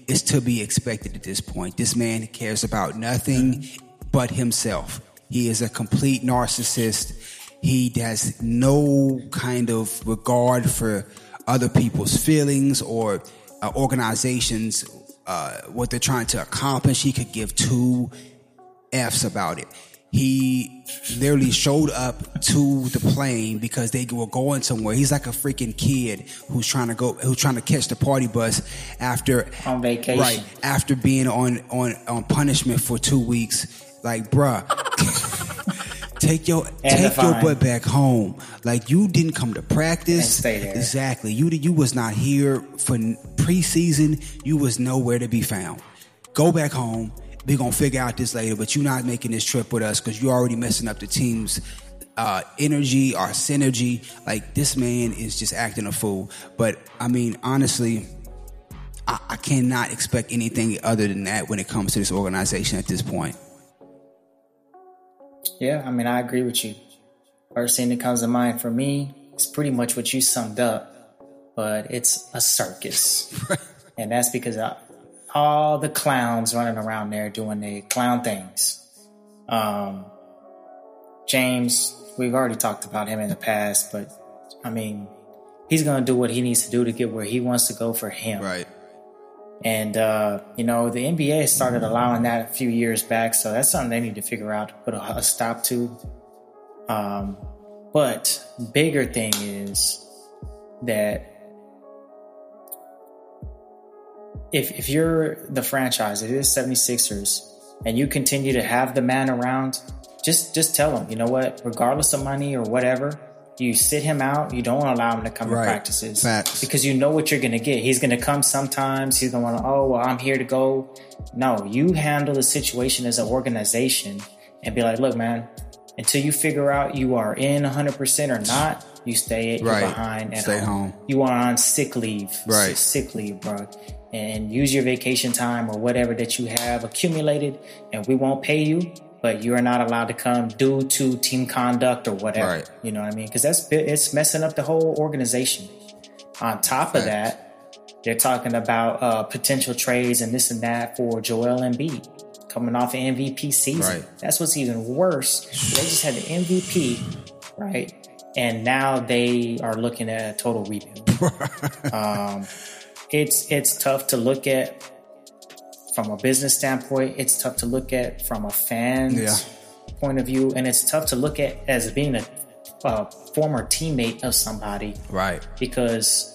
It's to be expected at this point. This man cares about nothing but himself. He is a complete narcissist. He has no kind of regard for other people's feelings or uh, organizations, uh, what they're trying to accomplish. He could give two F's about it. He literally showed up to the plane because they were going somewhere. He's like a freaking kid who's trying to go, who's trying to catch the party bus after on vacation, right? After being on on on punishment for two weeks like, bruh, take your and take your butt back home. Like you didn't come to practice. Exactly. You you was not here for preseason. You was nowhere to be found. Go back home. We're gonna figure out this later, but you're not making this trip with us because you're already messing up the team's uh, energy, our synergy. Like this man is just acting a fool. But I mean, honestly, I, I cannot expect anything other than that when it comes to this organization at this point. Yeah, I mean, I agree with you. First thing that comes to mind for me is pretty much what you summed up, but it's a circus. and that's because all the clowns running around there doing the clown things. Um, James, we've already talked about him in the past, but I mean, he's going to do what he needs to do to get where he wants to go for him. Right. And, uh, you know, the NBA started allowing that a few years back. So that's something they need to figure out to put a, a stop to. Um, but bigger thing is that if, if you're the franchise, if it is 76ers, and you continue to have the man around, just just tell him, you know what, regardless of money or whatever, you sit him out. You don't allow him to come right. to practices Facts. because you know what you're going to get. He's going to come sometimes. He's going to want to, oh, well, I'm here to go. No, you handle the situation as an organization and be like, look, man, until you figure out you are in 100% or not, you stay right. behind and stay home. home. You are on sick leave. Right. Sick leave, bro. And use your vacation time or whatever that you have accumulated, and we won't pay you but you are not allowed to come due to team conduct or whatever. Right. You know what I mean? Because that's it's messing up the whole organization. On top of that, they're talking about uh, potential trades and this and that for Joel Embiid coming off an MVP season. Right. That's what's even worse. They just had the MVP, right? And now they are looking at a total rebuild. um, it's it's tough to look at from a business standpoint, it's tough to look at from a fan's yeah. point of view, and it's tough to look at as being a, a former teammate of somebody, right? Because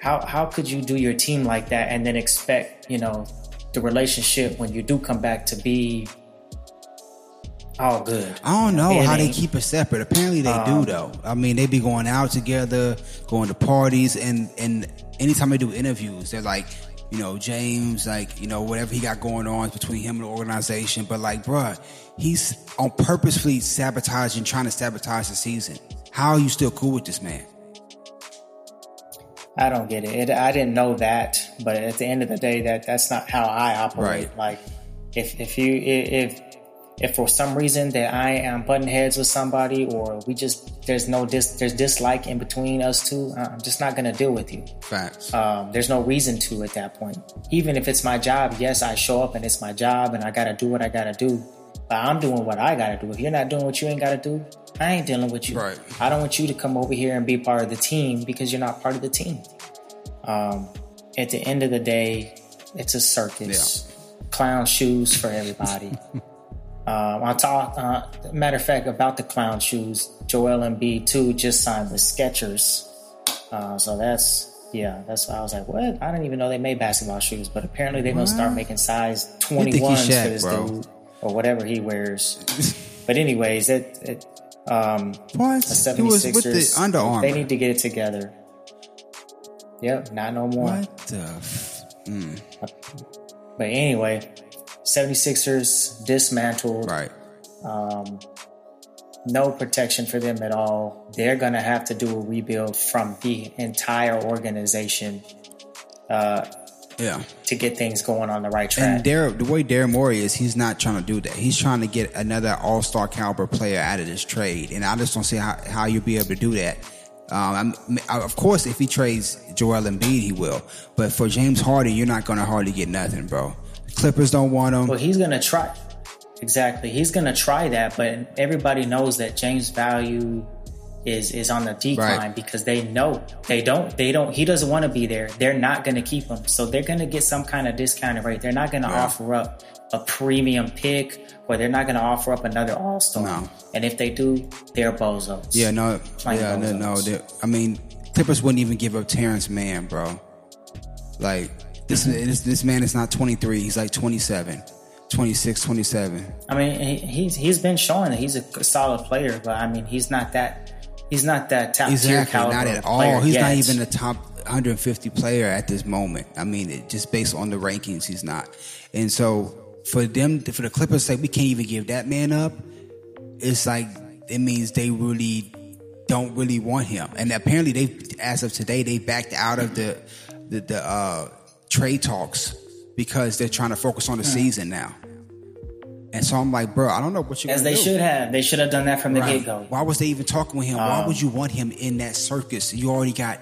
how how could you do your team like that and then expect you know the relationship when you do come back to be all good. I don't know how they keep it separate. Apparently they um, do though. I mean, they be going out together, going to parties, and and anytime they do interviews, they're like, you know, James, like, you know, whatever he got going on between him and the organization. But like, bruh, he's on purposefully sabotaging, trying to sabotage the season. How are you still cool with this man? I don't get it. it. I didn't know that, but at the end of the day, that that's not how I operate. Right. Like, if if you if if for some reason that I am button heads with somebody, or we just there's no dis there's dislike in between us two, I'm just not gonna deal with you. Facts. Um, there's no reason to at that point. Even if it's my job, yes, I show up and it's my job, and I gotta do what I gotta do. But I'm doing what I gotta do. If you're not doing what you ain't gotta do, I ain't dealing with you. Right. I don't want you to come over here and be part of the team because you're not part of the team. Um, at the end of the day, it's a circus. Clown shoes for everybody. um, I talk. Uh, matter of fact, about the clown shoes, Joel Embiid too just signed with Skechers. Uh, so that's yeah, that's why I was like, what? I didn't even know they made basketball shoes, but apparently they're gonna start making size twenty ones for this bro. dude or whatever he wears. but anyways, it, it um, What? the He was 76ers, with the Under Armour. They need to get it together. Yep, not no more. What the? F- But anyway, 76ers dismantled. right. Um, no protection for them at all. They're going to have to do a rebuild from the entire organization uh, Yeah. to get things going on the right track. And Dar- the way Darren Morey is, he's not trying to do that. He's trying to get another All Star caliber player out of this trade, and I just don't see how, how you'll be able to do that. Um, I'm, of course, if he trades Joel Embiid, he will. But for James Harden, you're not going to hardly get nothing, bro. Clippers don't want him. Well, he's going to try. Exactly. He's going to try that, but everybody knows that James' value is is on the decline Right. because they know they don't they don't he doesn't want to be there. They're not going to keep him. So they're going to get some kind of discounted rate. They're not going to Yeah. offer up a premium pick or they're not going to offer up another all-star. No. And if they do, they're bozos. Yeah, no, yeah, no, no. I mean, Clippers wouldn't even give up Terance Mann, bro. Like this, Mm-hmm. this, this man is not 23. He's like 27, 26, 27. I mean, he, he's he's been showing that he's a solid player, but I mean, he's not that he's not that top tier Exactly, caliber not at all. He's not even a top 150 player at this moment. I mean, it, just based on the rankings, he's not. And so for them, for the Clippers, say we can't even give that man up. It's like it means they really don't really want him. And apparently, they, as of today, they backed out of the the, the uh, trade talks because they're trying to focus on the season now. And so I'm like, bro, I don't know what you As they should have. They should have done that from the Right. get go. Why was they even talking with him? Why Um, would you want him in that circus? You already got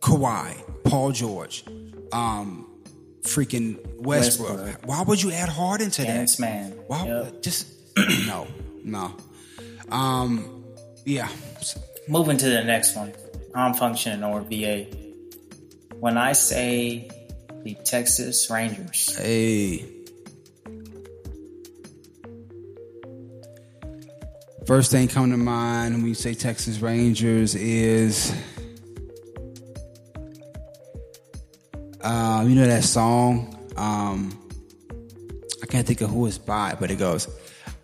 Kawhi, Paul George, um, freaking Westbrook. Westbrook. Why would you add Harden to Terance that? Mann. Why? Yep. Just no, no. Um, yeah. Moving to the next one. I'm functioning or VA. When I say the Texas Rangers, Hey. First thing come to mind when you say Texas Rangers is, um, you know that song. Um, I can't think of who it's by, but it goes,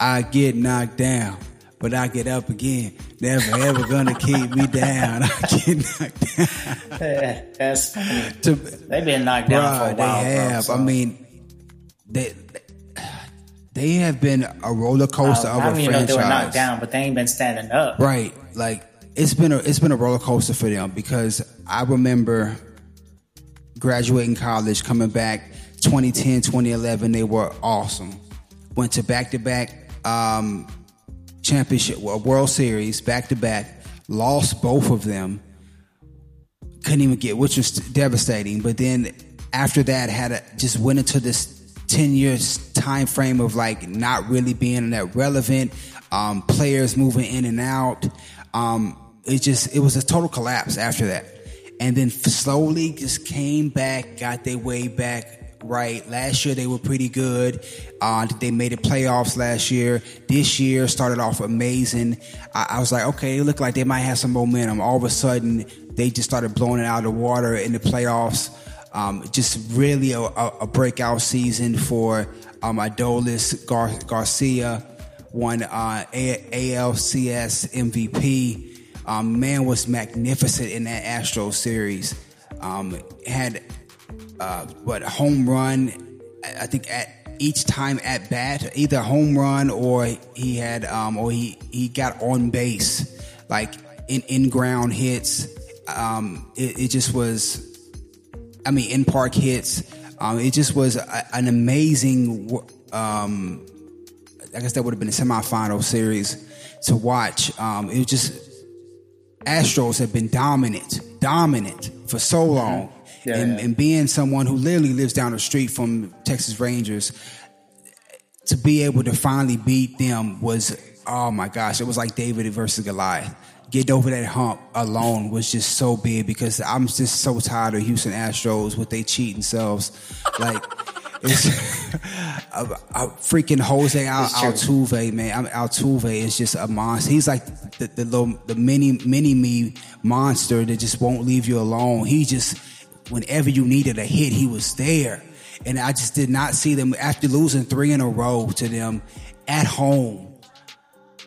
"I get knocked down, but I get up again. Never ever gonna keep me down. I get knocked down." That's. To- They've been knocked down for a while. They bro, have. so- I mean, they they have been a roller coaster I of don't a know they were knocked franchise. down, but they ain't been standing up. Right. Like it's been a it's been a roller coaster for them because I remember graduating college, coming back 2010, 2011, they were awesome. Went to back to back um championship World Series back to back, lost both of them. Couldn't even get which was devastating. But then after that had a, just went into this 10 years time frame of like not really being that relevant, um, players moving in and out. Um, it just it was a total collapse after that. And then slowly just came back, got their way back right. Last year they were pretty good. Uh, they made the playoffs last year. This year started off amazing. I, I was like, okay, it looked like they might have some momentum. All of a sudden, they just started blowing it out of the water in the playoffs. Um, just really a, a, a breakout season for um, Adolis Gar- Garcia, won uh, a- ALCS MVP. Um, man was magnificent in that Astro series. Um, had uh, what home run? I think at each time at bat, either home run or he had um, or he he got on base like in in ground hits. Um, it, it just was. I mean, in park hits. Um, it just was a, an amazing. Um, I guess that would have been a semifinal series to watch. Um, it was just Astros have been dominant, dominant for so long. Yeah, and, yeah. and being someone who literally lives down the street from Texas Rangers, to be able to finally beat them was oh my gosh, it was like David versus Goliath. Getting over that hump alone was just so big because I'm just so tired of Houston Astros with they cheating selves. Like it's a, a, freaking Jose Al, Altuve, man. Altuve is just a monster. He's like the, the little the mini mini me monster that just won't leave you alone. He just whenever you needed a hit, he was there. And I just did not see them after losing three in a row to them at home.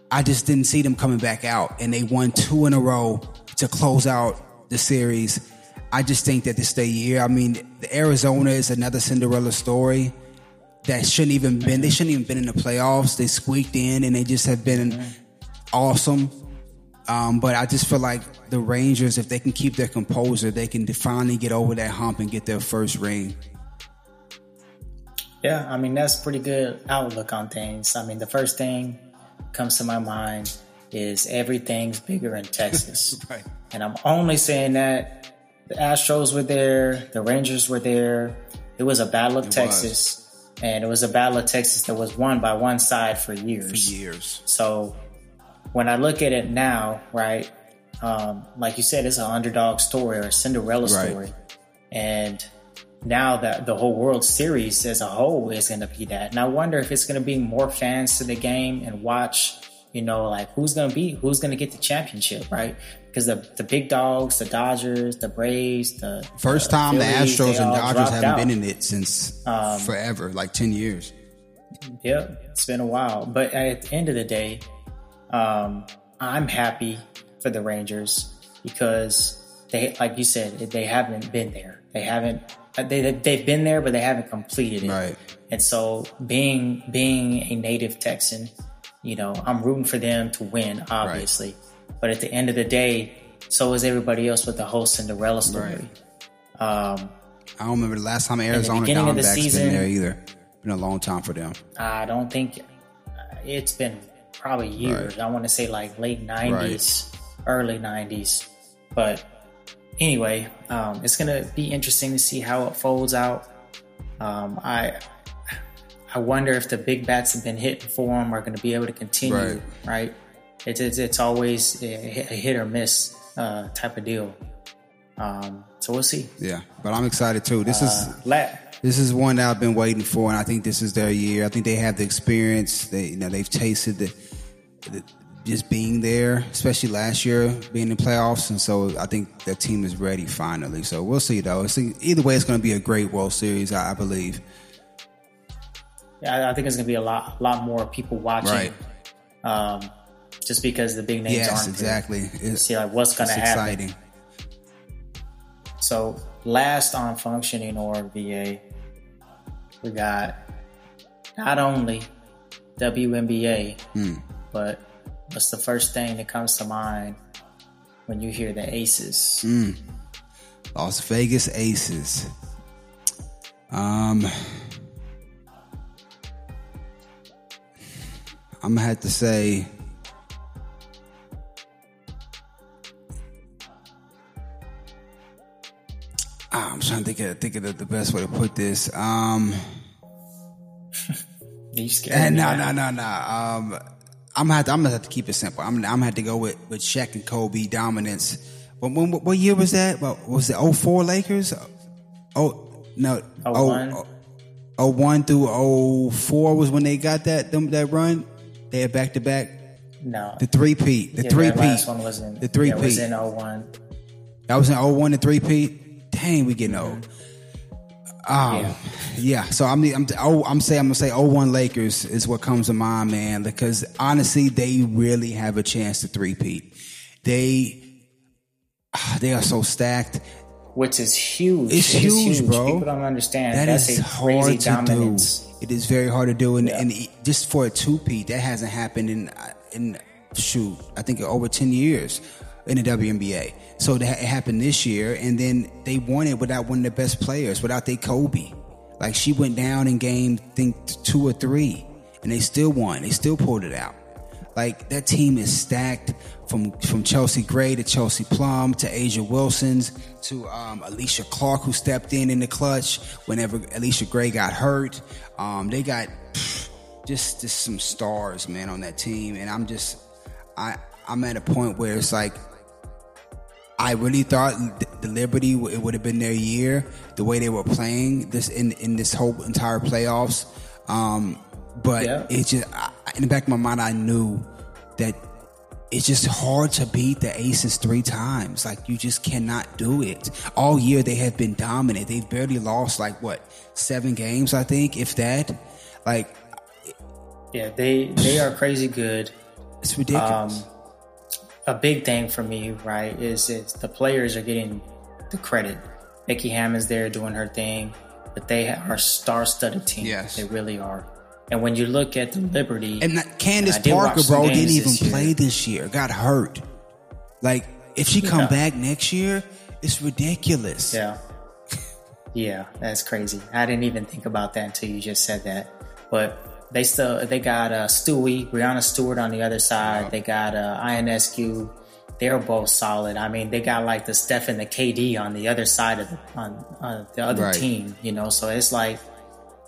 I just didn't see them coming back out. And they won two in a row to close out the series. I just think that this the year. I mean, the Arizona is another Cinderella story that shouldn't even been. They shouldn't even been in the playoffs. They squeaked in, and they just have been awesome. Um, but I just feel like the Rangers, if they can keep their composure, they can finally get over that hump and get their first ring. Yeah, I mean that's pretty good outlook on things. I mean, the first thing comes to my mind is everything's bigger in Texas, right. and I'm only saying that the Astros were there, the Rangers were there. It was a battle of it Texas, was. and it was a battle of Texas that was won by one side for years. For years. So when I look at it now, right, um, like you said, it's an underdog story or a Cinderella story, right. and now that the whole World Series as a whole is going to be that. And I wonder if it's going to be more fans to the game and watch, you know, like who's going to be, who's going to get the championship, right? Because the, the big dogs, the Dodgers, the Braves, the first the time Phillies, the Astros and Dodgers haven't out. been in it since um, forever, like 10 years. Yep, it's been a while. But at the end of the day, um, I'm happy for the Rangers because they, like you said, they haven't been there. They haven't. They they've been there, but they haven't completed it. Right. And so, being being a native Texan, you know, I'm rooting for them to win, obviously. Right. But at the end of the day, so is everybody else with the whole Cinderella story. Right. Um, I don't remember the last time Arizona Diamondbacks season, been there either. Been a long time for them. I don't think it's been probably years. Right. I want to say like late '90s, early '90s, but anyway, um, it's gonna be interesting to see how it folds out. Um, I I wonder if the big bats have been hitting for him are going to be able to continue. Right, right? It's, it's, it's always a hit or miss uh, type of deal. Um, so we'll see. Yeah, but I'm excited too. This uh, is la- this is one that I've been waiting for, and I think this is their year. I think they have the experience. They you know they've tasted the, the just being there, especially last year being in playoffs, and so I think the team is ready finally. So we'll see though. It's, either way, it's going to be a great World Series, I, I believe. Yeah, I think it's going to be a lot, lot more people watching. Right. Um, just because the big names yes, aren't exactly. see like what's going to happen. Exciting. So last on functioning or VA, we got not only WNBA, hmm. but What's the first thing that comes to mind when you hear the Aces? Mm. Las Vegas Aces. Um, I'm gonna have to say. I'm trying to think of think of the, best way to put this. Um, you scared? No, no, no, no. Um, I'm gonna have to, I'm gonna have to keep it simple. I'm, I'm gonna have to go with, with Shaq and Kobe dominance. But when, what year was that? What was it? 04 Lakers? Oh no, oh, oh, 01 through 04 was when they got that them that run. They had back to back. No, the three peat, the yeah, three peat. Last one was in the three yeah, peat. Was in 01. That was in 01 and three peat. Dang, we getting old. Um, yeah. yeah. So I'm I'm oh, I'm saying I'm gonna say 01 Lakers is what comes to mind, man, because honestly, they really have a chance to three-peat. They they are so stacked. Which is huge. It's, huge, huge, bro. People don't understand. That That's is a hard to dominance. do. It is very hard to do, and, yeah. and just for a two-peat, that hasn't happened in in shoot, I think over ten years in the WNBA. So that it happened this year, and then they won it without one of the best players, without their Kobe. Like she went down in game, think two or three, and they still won. They still pulled it out. Like that team is stacked from from Chelsea Gray to Chelsea Plum to A'ja Wilson's to um, Alysha Clark who stepped in in the clutch whenever Alicia Gray got hurt. Um, they got just just some stars, man, on that team, and I'm just I I'm at a point where it's like I really thought the Liberty it would have been their year the way they were playing this in in this whole entire playoffs. Um, but Yeah. it just I, in the back of my mind, I knew that it's just hard to beat the Aces three times. Like you just cannot do it. All year they have been dominant. They've barely lost like what seven games, I think, if that. Like Yeah, they they are crazy good. it's ridiculous. Um, a big thing for me, right, is it's the players are getting the credit. Becky Hammon's there doing her thing, but they are star-studded team. Yes. they really are. And when you look at the Liberty, And that Candace did Parker, bro, didn't even this play this year. Got hurt. Like if she come Yeah. back next year, it's ridiculous. Yeah. Yeah, that's crazy. I didn't even think about that until you just said that. But they still they got uh Stewie, Breanna Stewart on the other side. They got uh Ionescu. They're both solid. I mean, they got like the Steph and the KD on the other side of the on, on the other Right. team, you know. So it's like,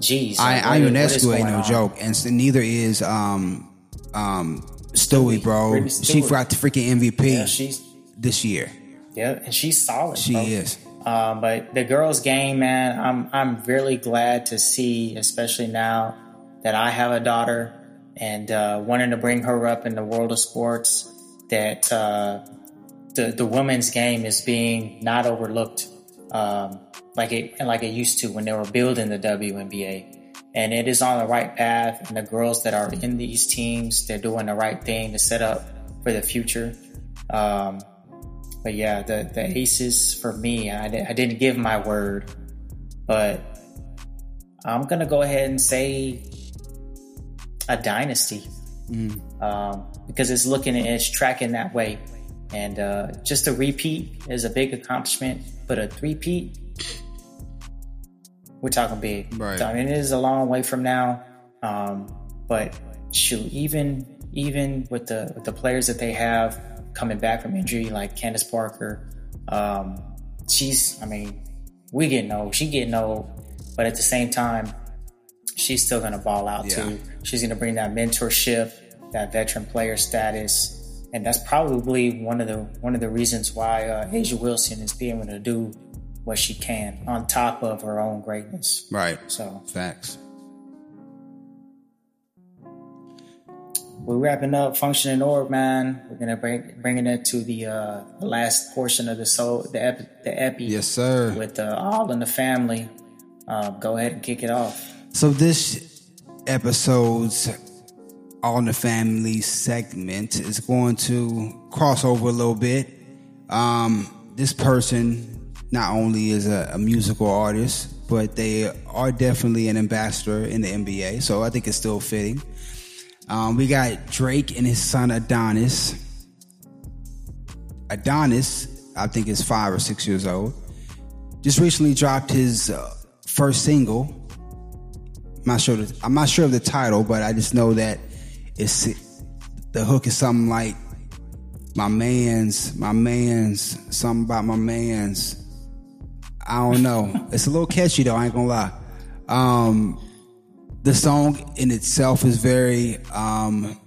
geez, I, like, I is ain't no on? joke, and neither is um um Stewie, bro. She forgot the freaking MVP Yeah, she's this year. yeah, and she's solid. She bro. is. Um, but the girls' game, man, I'm I'm really glad to see, especially now that I have a daughter and uh, wanting to bring her up in the world of sports, that uh, the the women's game is being not overlooked um, like it like it used to when they were building the WNBA. And it is on the right path, and the girls that are in these teams, they're doing the right thing to set up for the future. Um, but yeah, the, the aces for me, I, I didn't give my word, but I'm gonna go ahead and say a dynasty um, because it's looking and it's tracking that way, and uh, just a repeat is a big accomplishment, but a three-peat, we're talking big. Right. I mean, it is a long way from now, um, but shoot, even even with the with the players that they have coming back from injury, like Candace Parker, um, she's. I mean, we getting old. She getting old, but at the same time, she's still gonna ball out Yeah. too. She's gonna bring that mentorship, that veteran player status, and that's probably one of the one of the reasons why uh, A'ja Wilson is being able to do what she can on top of her own greatness. Right. So Facts. we're wrapping up functioning org, man. We're gonna bring bringing it to the uh, the last portion of the soul, the epi, the epi Yes, sir. with uh, all in the family. Um, go ahead and kick it off. So this episode's All in the Family segment is going to cross over a little bit. Um, this person not only is a, a musical artist, but they are definitely an ambassador in the NBA. So I think it's still fitting. Um, we got Drake and his son Adonis. Adonis, I think, is five or six years old. Just recently dropped his uh, first single. I'm not sure. The, I'm not sure of the title, but I just know that it's the hook is something like my man's, my man's, something about my man's. I don't know. it's a little catchy though. I ain't gonna lie. Um, the song in itself is very um,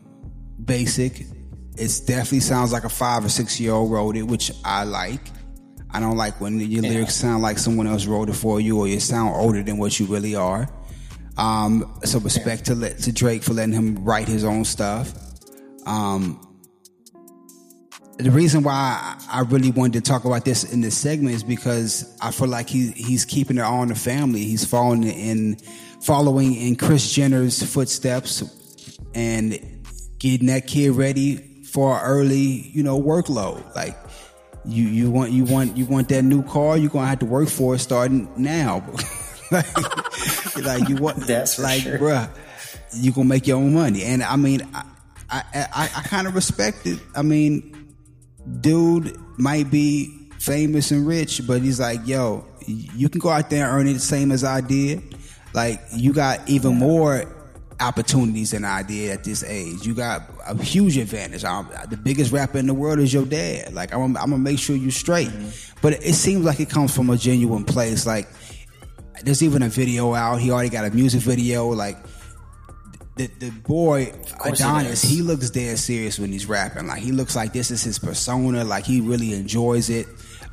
basic. It definitely sounds like a five or six year old wrote it, which I like. I don't like when your lyrics sound like someone else wrote it for you, or you sound older than what you really are. Um, so respect to let, to Drake for letting him write his own stuff. Um, the reason why I really wanted to talk about this in this segment is because I feel like he he's keeping it all in the family. He's following in following in Kris Jenner's footsteps and getting that kid ready for early, you know, workload. Like you you want you want you want that new car, you're gonna have to work for it starting now. like, like you want That's like sure. bruh, you gonna make your own money. And I mean I, I I, I kind of respect it. I mean, dude might be famous and rich, but he's like, yo, you can go out there and earn it the same as I did. Like you got even more opportunities than I did at this age. You got a huge advantage. I'm, the biggest rapper in the world is your dad. Like I'm, I'm gonna make sure you straight. Mm-hmm. But it seems like it comes from a genuine place. Like there's even a video out. He already got a music video. Like the the boy Adonis, he looks dead serious when he's rapping. Like he looks like this is his persona. Like he really enjoys it.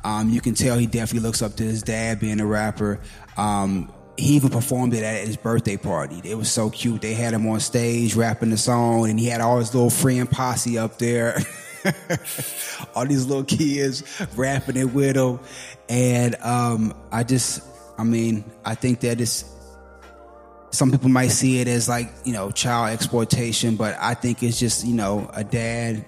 Um, you can tell he definitely looks up to his dad being a rapper. Um, he even performed it at his birthday party. It was so cute. They had him on stage rapping the song, and he had all his little friend posse up there. all these little kids rapping it with him. And um, I just, I mean, I think that it's, some people might see it as like, you know, child exploitation, but I think it's just, you know, a dad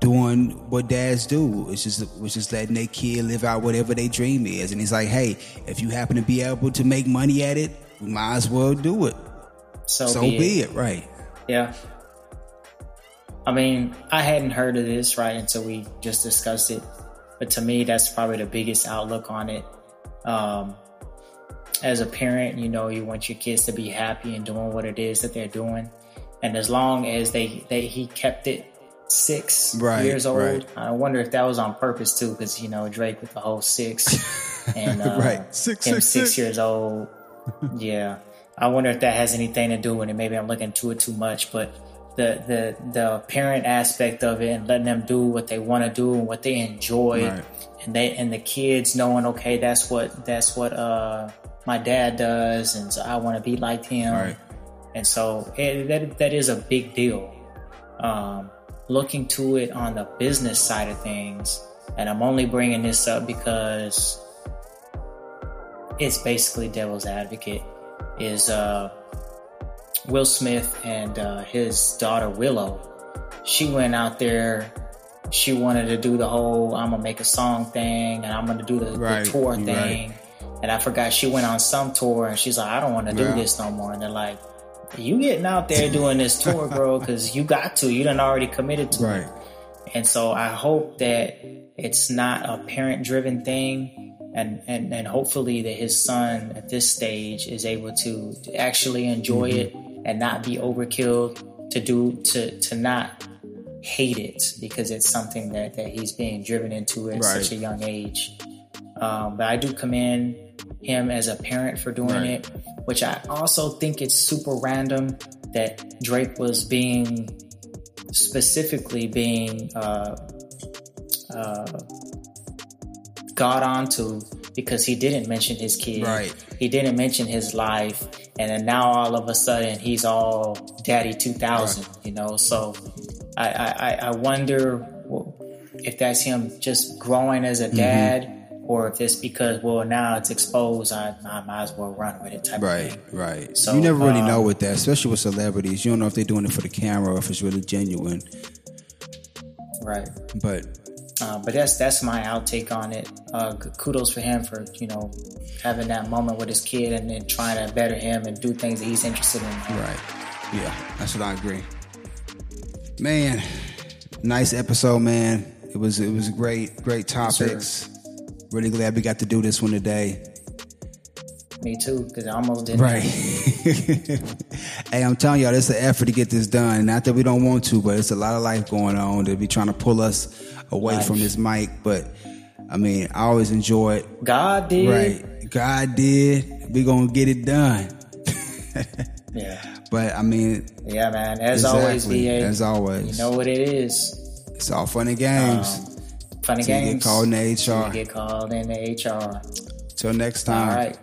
doing what dads do, which is which is letting their kid live out whatever their dream is. And he's like, hey, if you happen to be able to make money at it, we might as well do it. So, so be, be it. it. right? Yeah. I mean, I hadn't heard of this right until we just discussed it, but to me, that's probably the biggest outlook on it. Um, as a parent, you know, you want your kids to be happy and doing what it is that they're doing, and as long as they they he kept it six right, years old. Right. I wonder if that was on purpose too, because you know Drake with the whole six and uh, right. six, him six, six, six years old. yeah, I wonder if that has anything to do with it. Maybe I'm looking to it too much, but the the the parent aspect of it and letting them do what they want to do and what they enjoy, right. and they and the kids knowing okay that's what that's what uh my dad does, and so I want to be like him. And so it, that that is a big deal. Um, looking to it on the business side of things, and I'm only bringing this up because it's basically devil's advocate, is uh, Will Smith and uh, his daughter Willow. She went out there. She wanted to do the whole "I'm gonna make a song" thing, and I'm gonna do the, right, the tour thing. Right. And I forgot she went on some tour, and she's like, "I don't want to do yeah. this no more." And they're like, you getting out there doing this tour, bro, because you got to. You done already committed to right. it. And so I hope that it's not a parent driven thing. And, and, and hopefully that his son at this stage is able to, actually enjoy mm-hmm. it and not be overkill to do to to not hate it because it's something that, that he's being driven into at right. such a young age. Um, but I do commend him as a parent for doing right. it, which I also think it's super random that Drake was being specifically being uh, uh, got onto because he didn't mention his kid. Right. He didn't mention his life. And then now all of a sudden he's all daddy 2000, right. you know? So I, I, I wonder if that's him just growing as a mm-hmm. dad. Mm-hmm or if it's because well now it's exposed, I, I might as well run with it. Type of right, right. So you never really um, know with that, especially with celebrities. You don't know if they're doing it for the camera or if it's really genuine. Right. But. Uh, but that's that's my outtake on it. Uh, kudos for him for you know having that moment with his kid and then trying to better him and do things that he's interested in. Right. Yeah, that's what I agree. Man, nice episode, man. It was it was great, great topics. Really glad we got to do this one today. Me too, because I almost didn't. Right. hey, I'm telling y'all, it's an effort to get this done. Not that we don't want to, but it's a lot of life going on to be trying to pull us away life. from this mic. But I mean, I always enjoy it. God did. Right. God did. we going to get it done. yeah. But I mean, yeah, man. As exactly, always, VA. As always. You know what it is. It's all fun and games. Um, Funny games. Get called in the HR. Get called in the HR. Till next time. All right.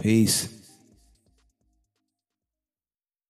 Peace.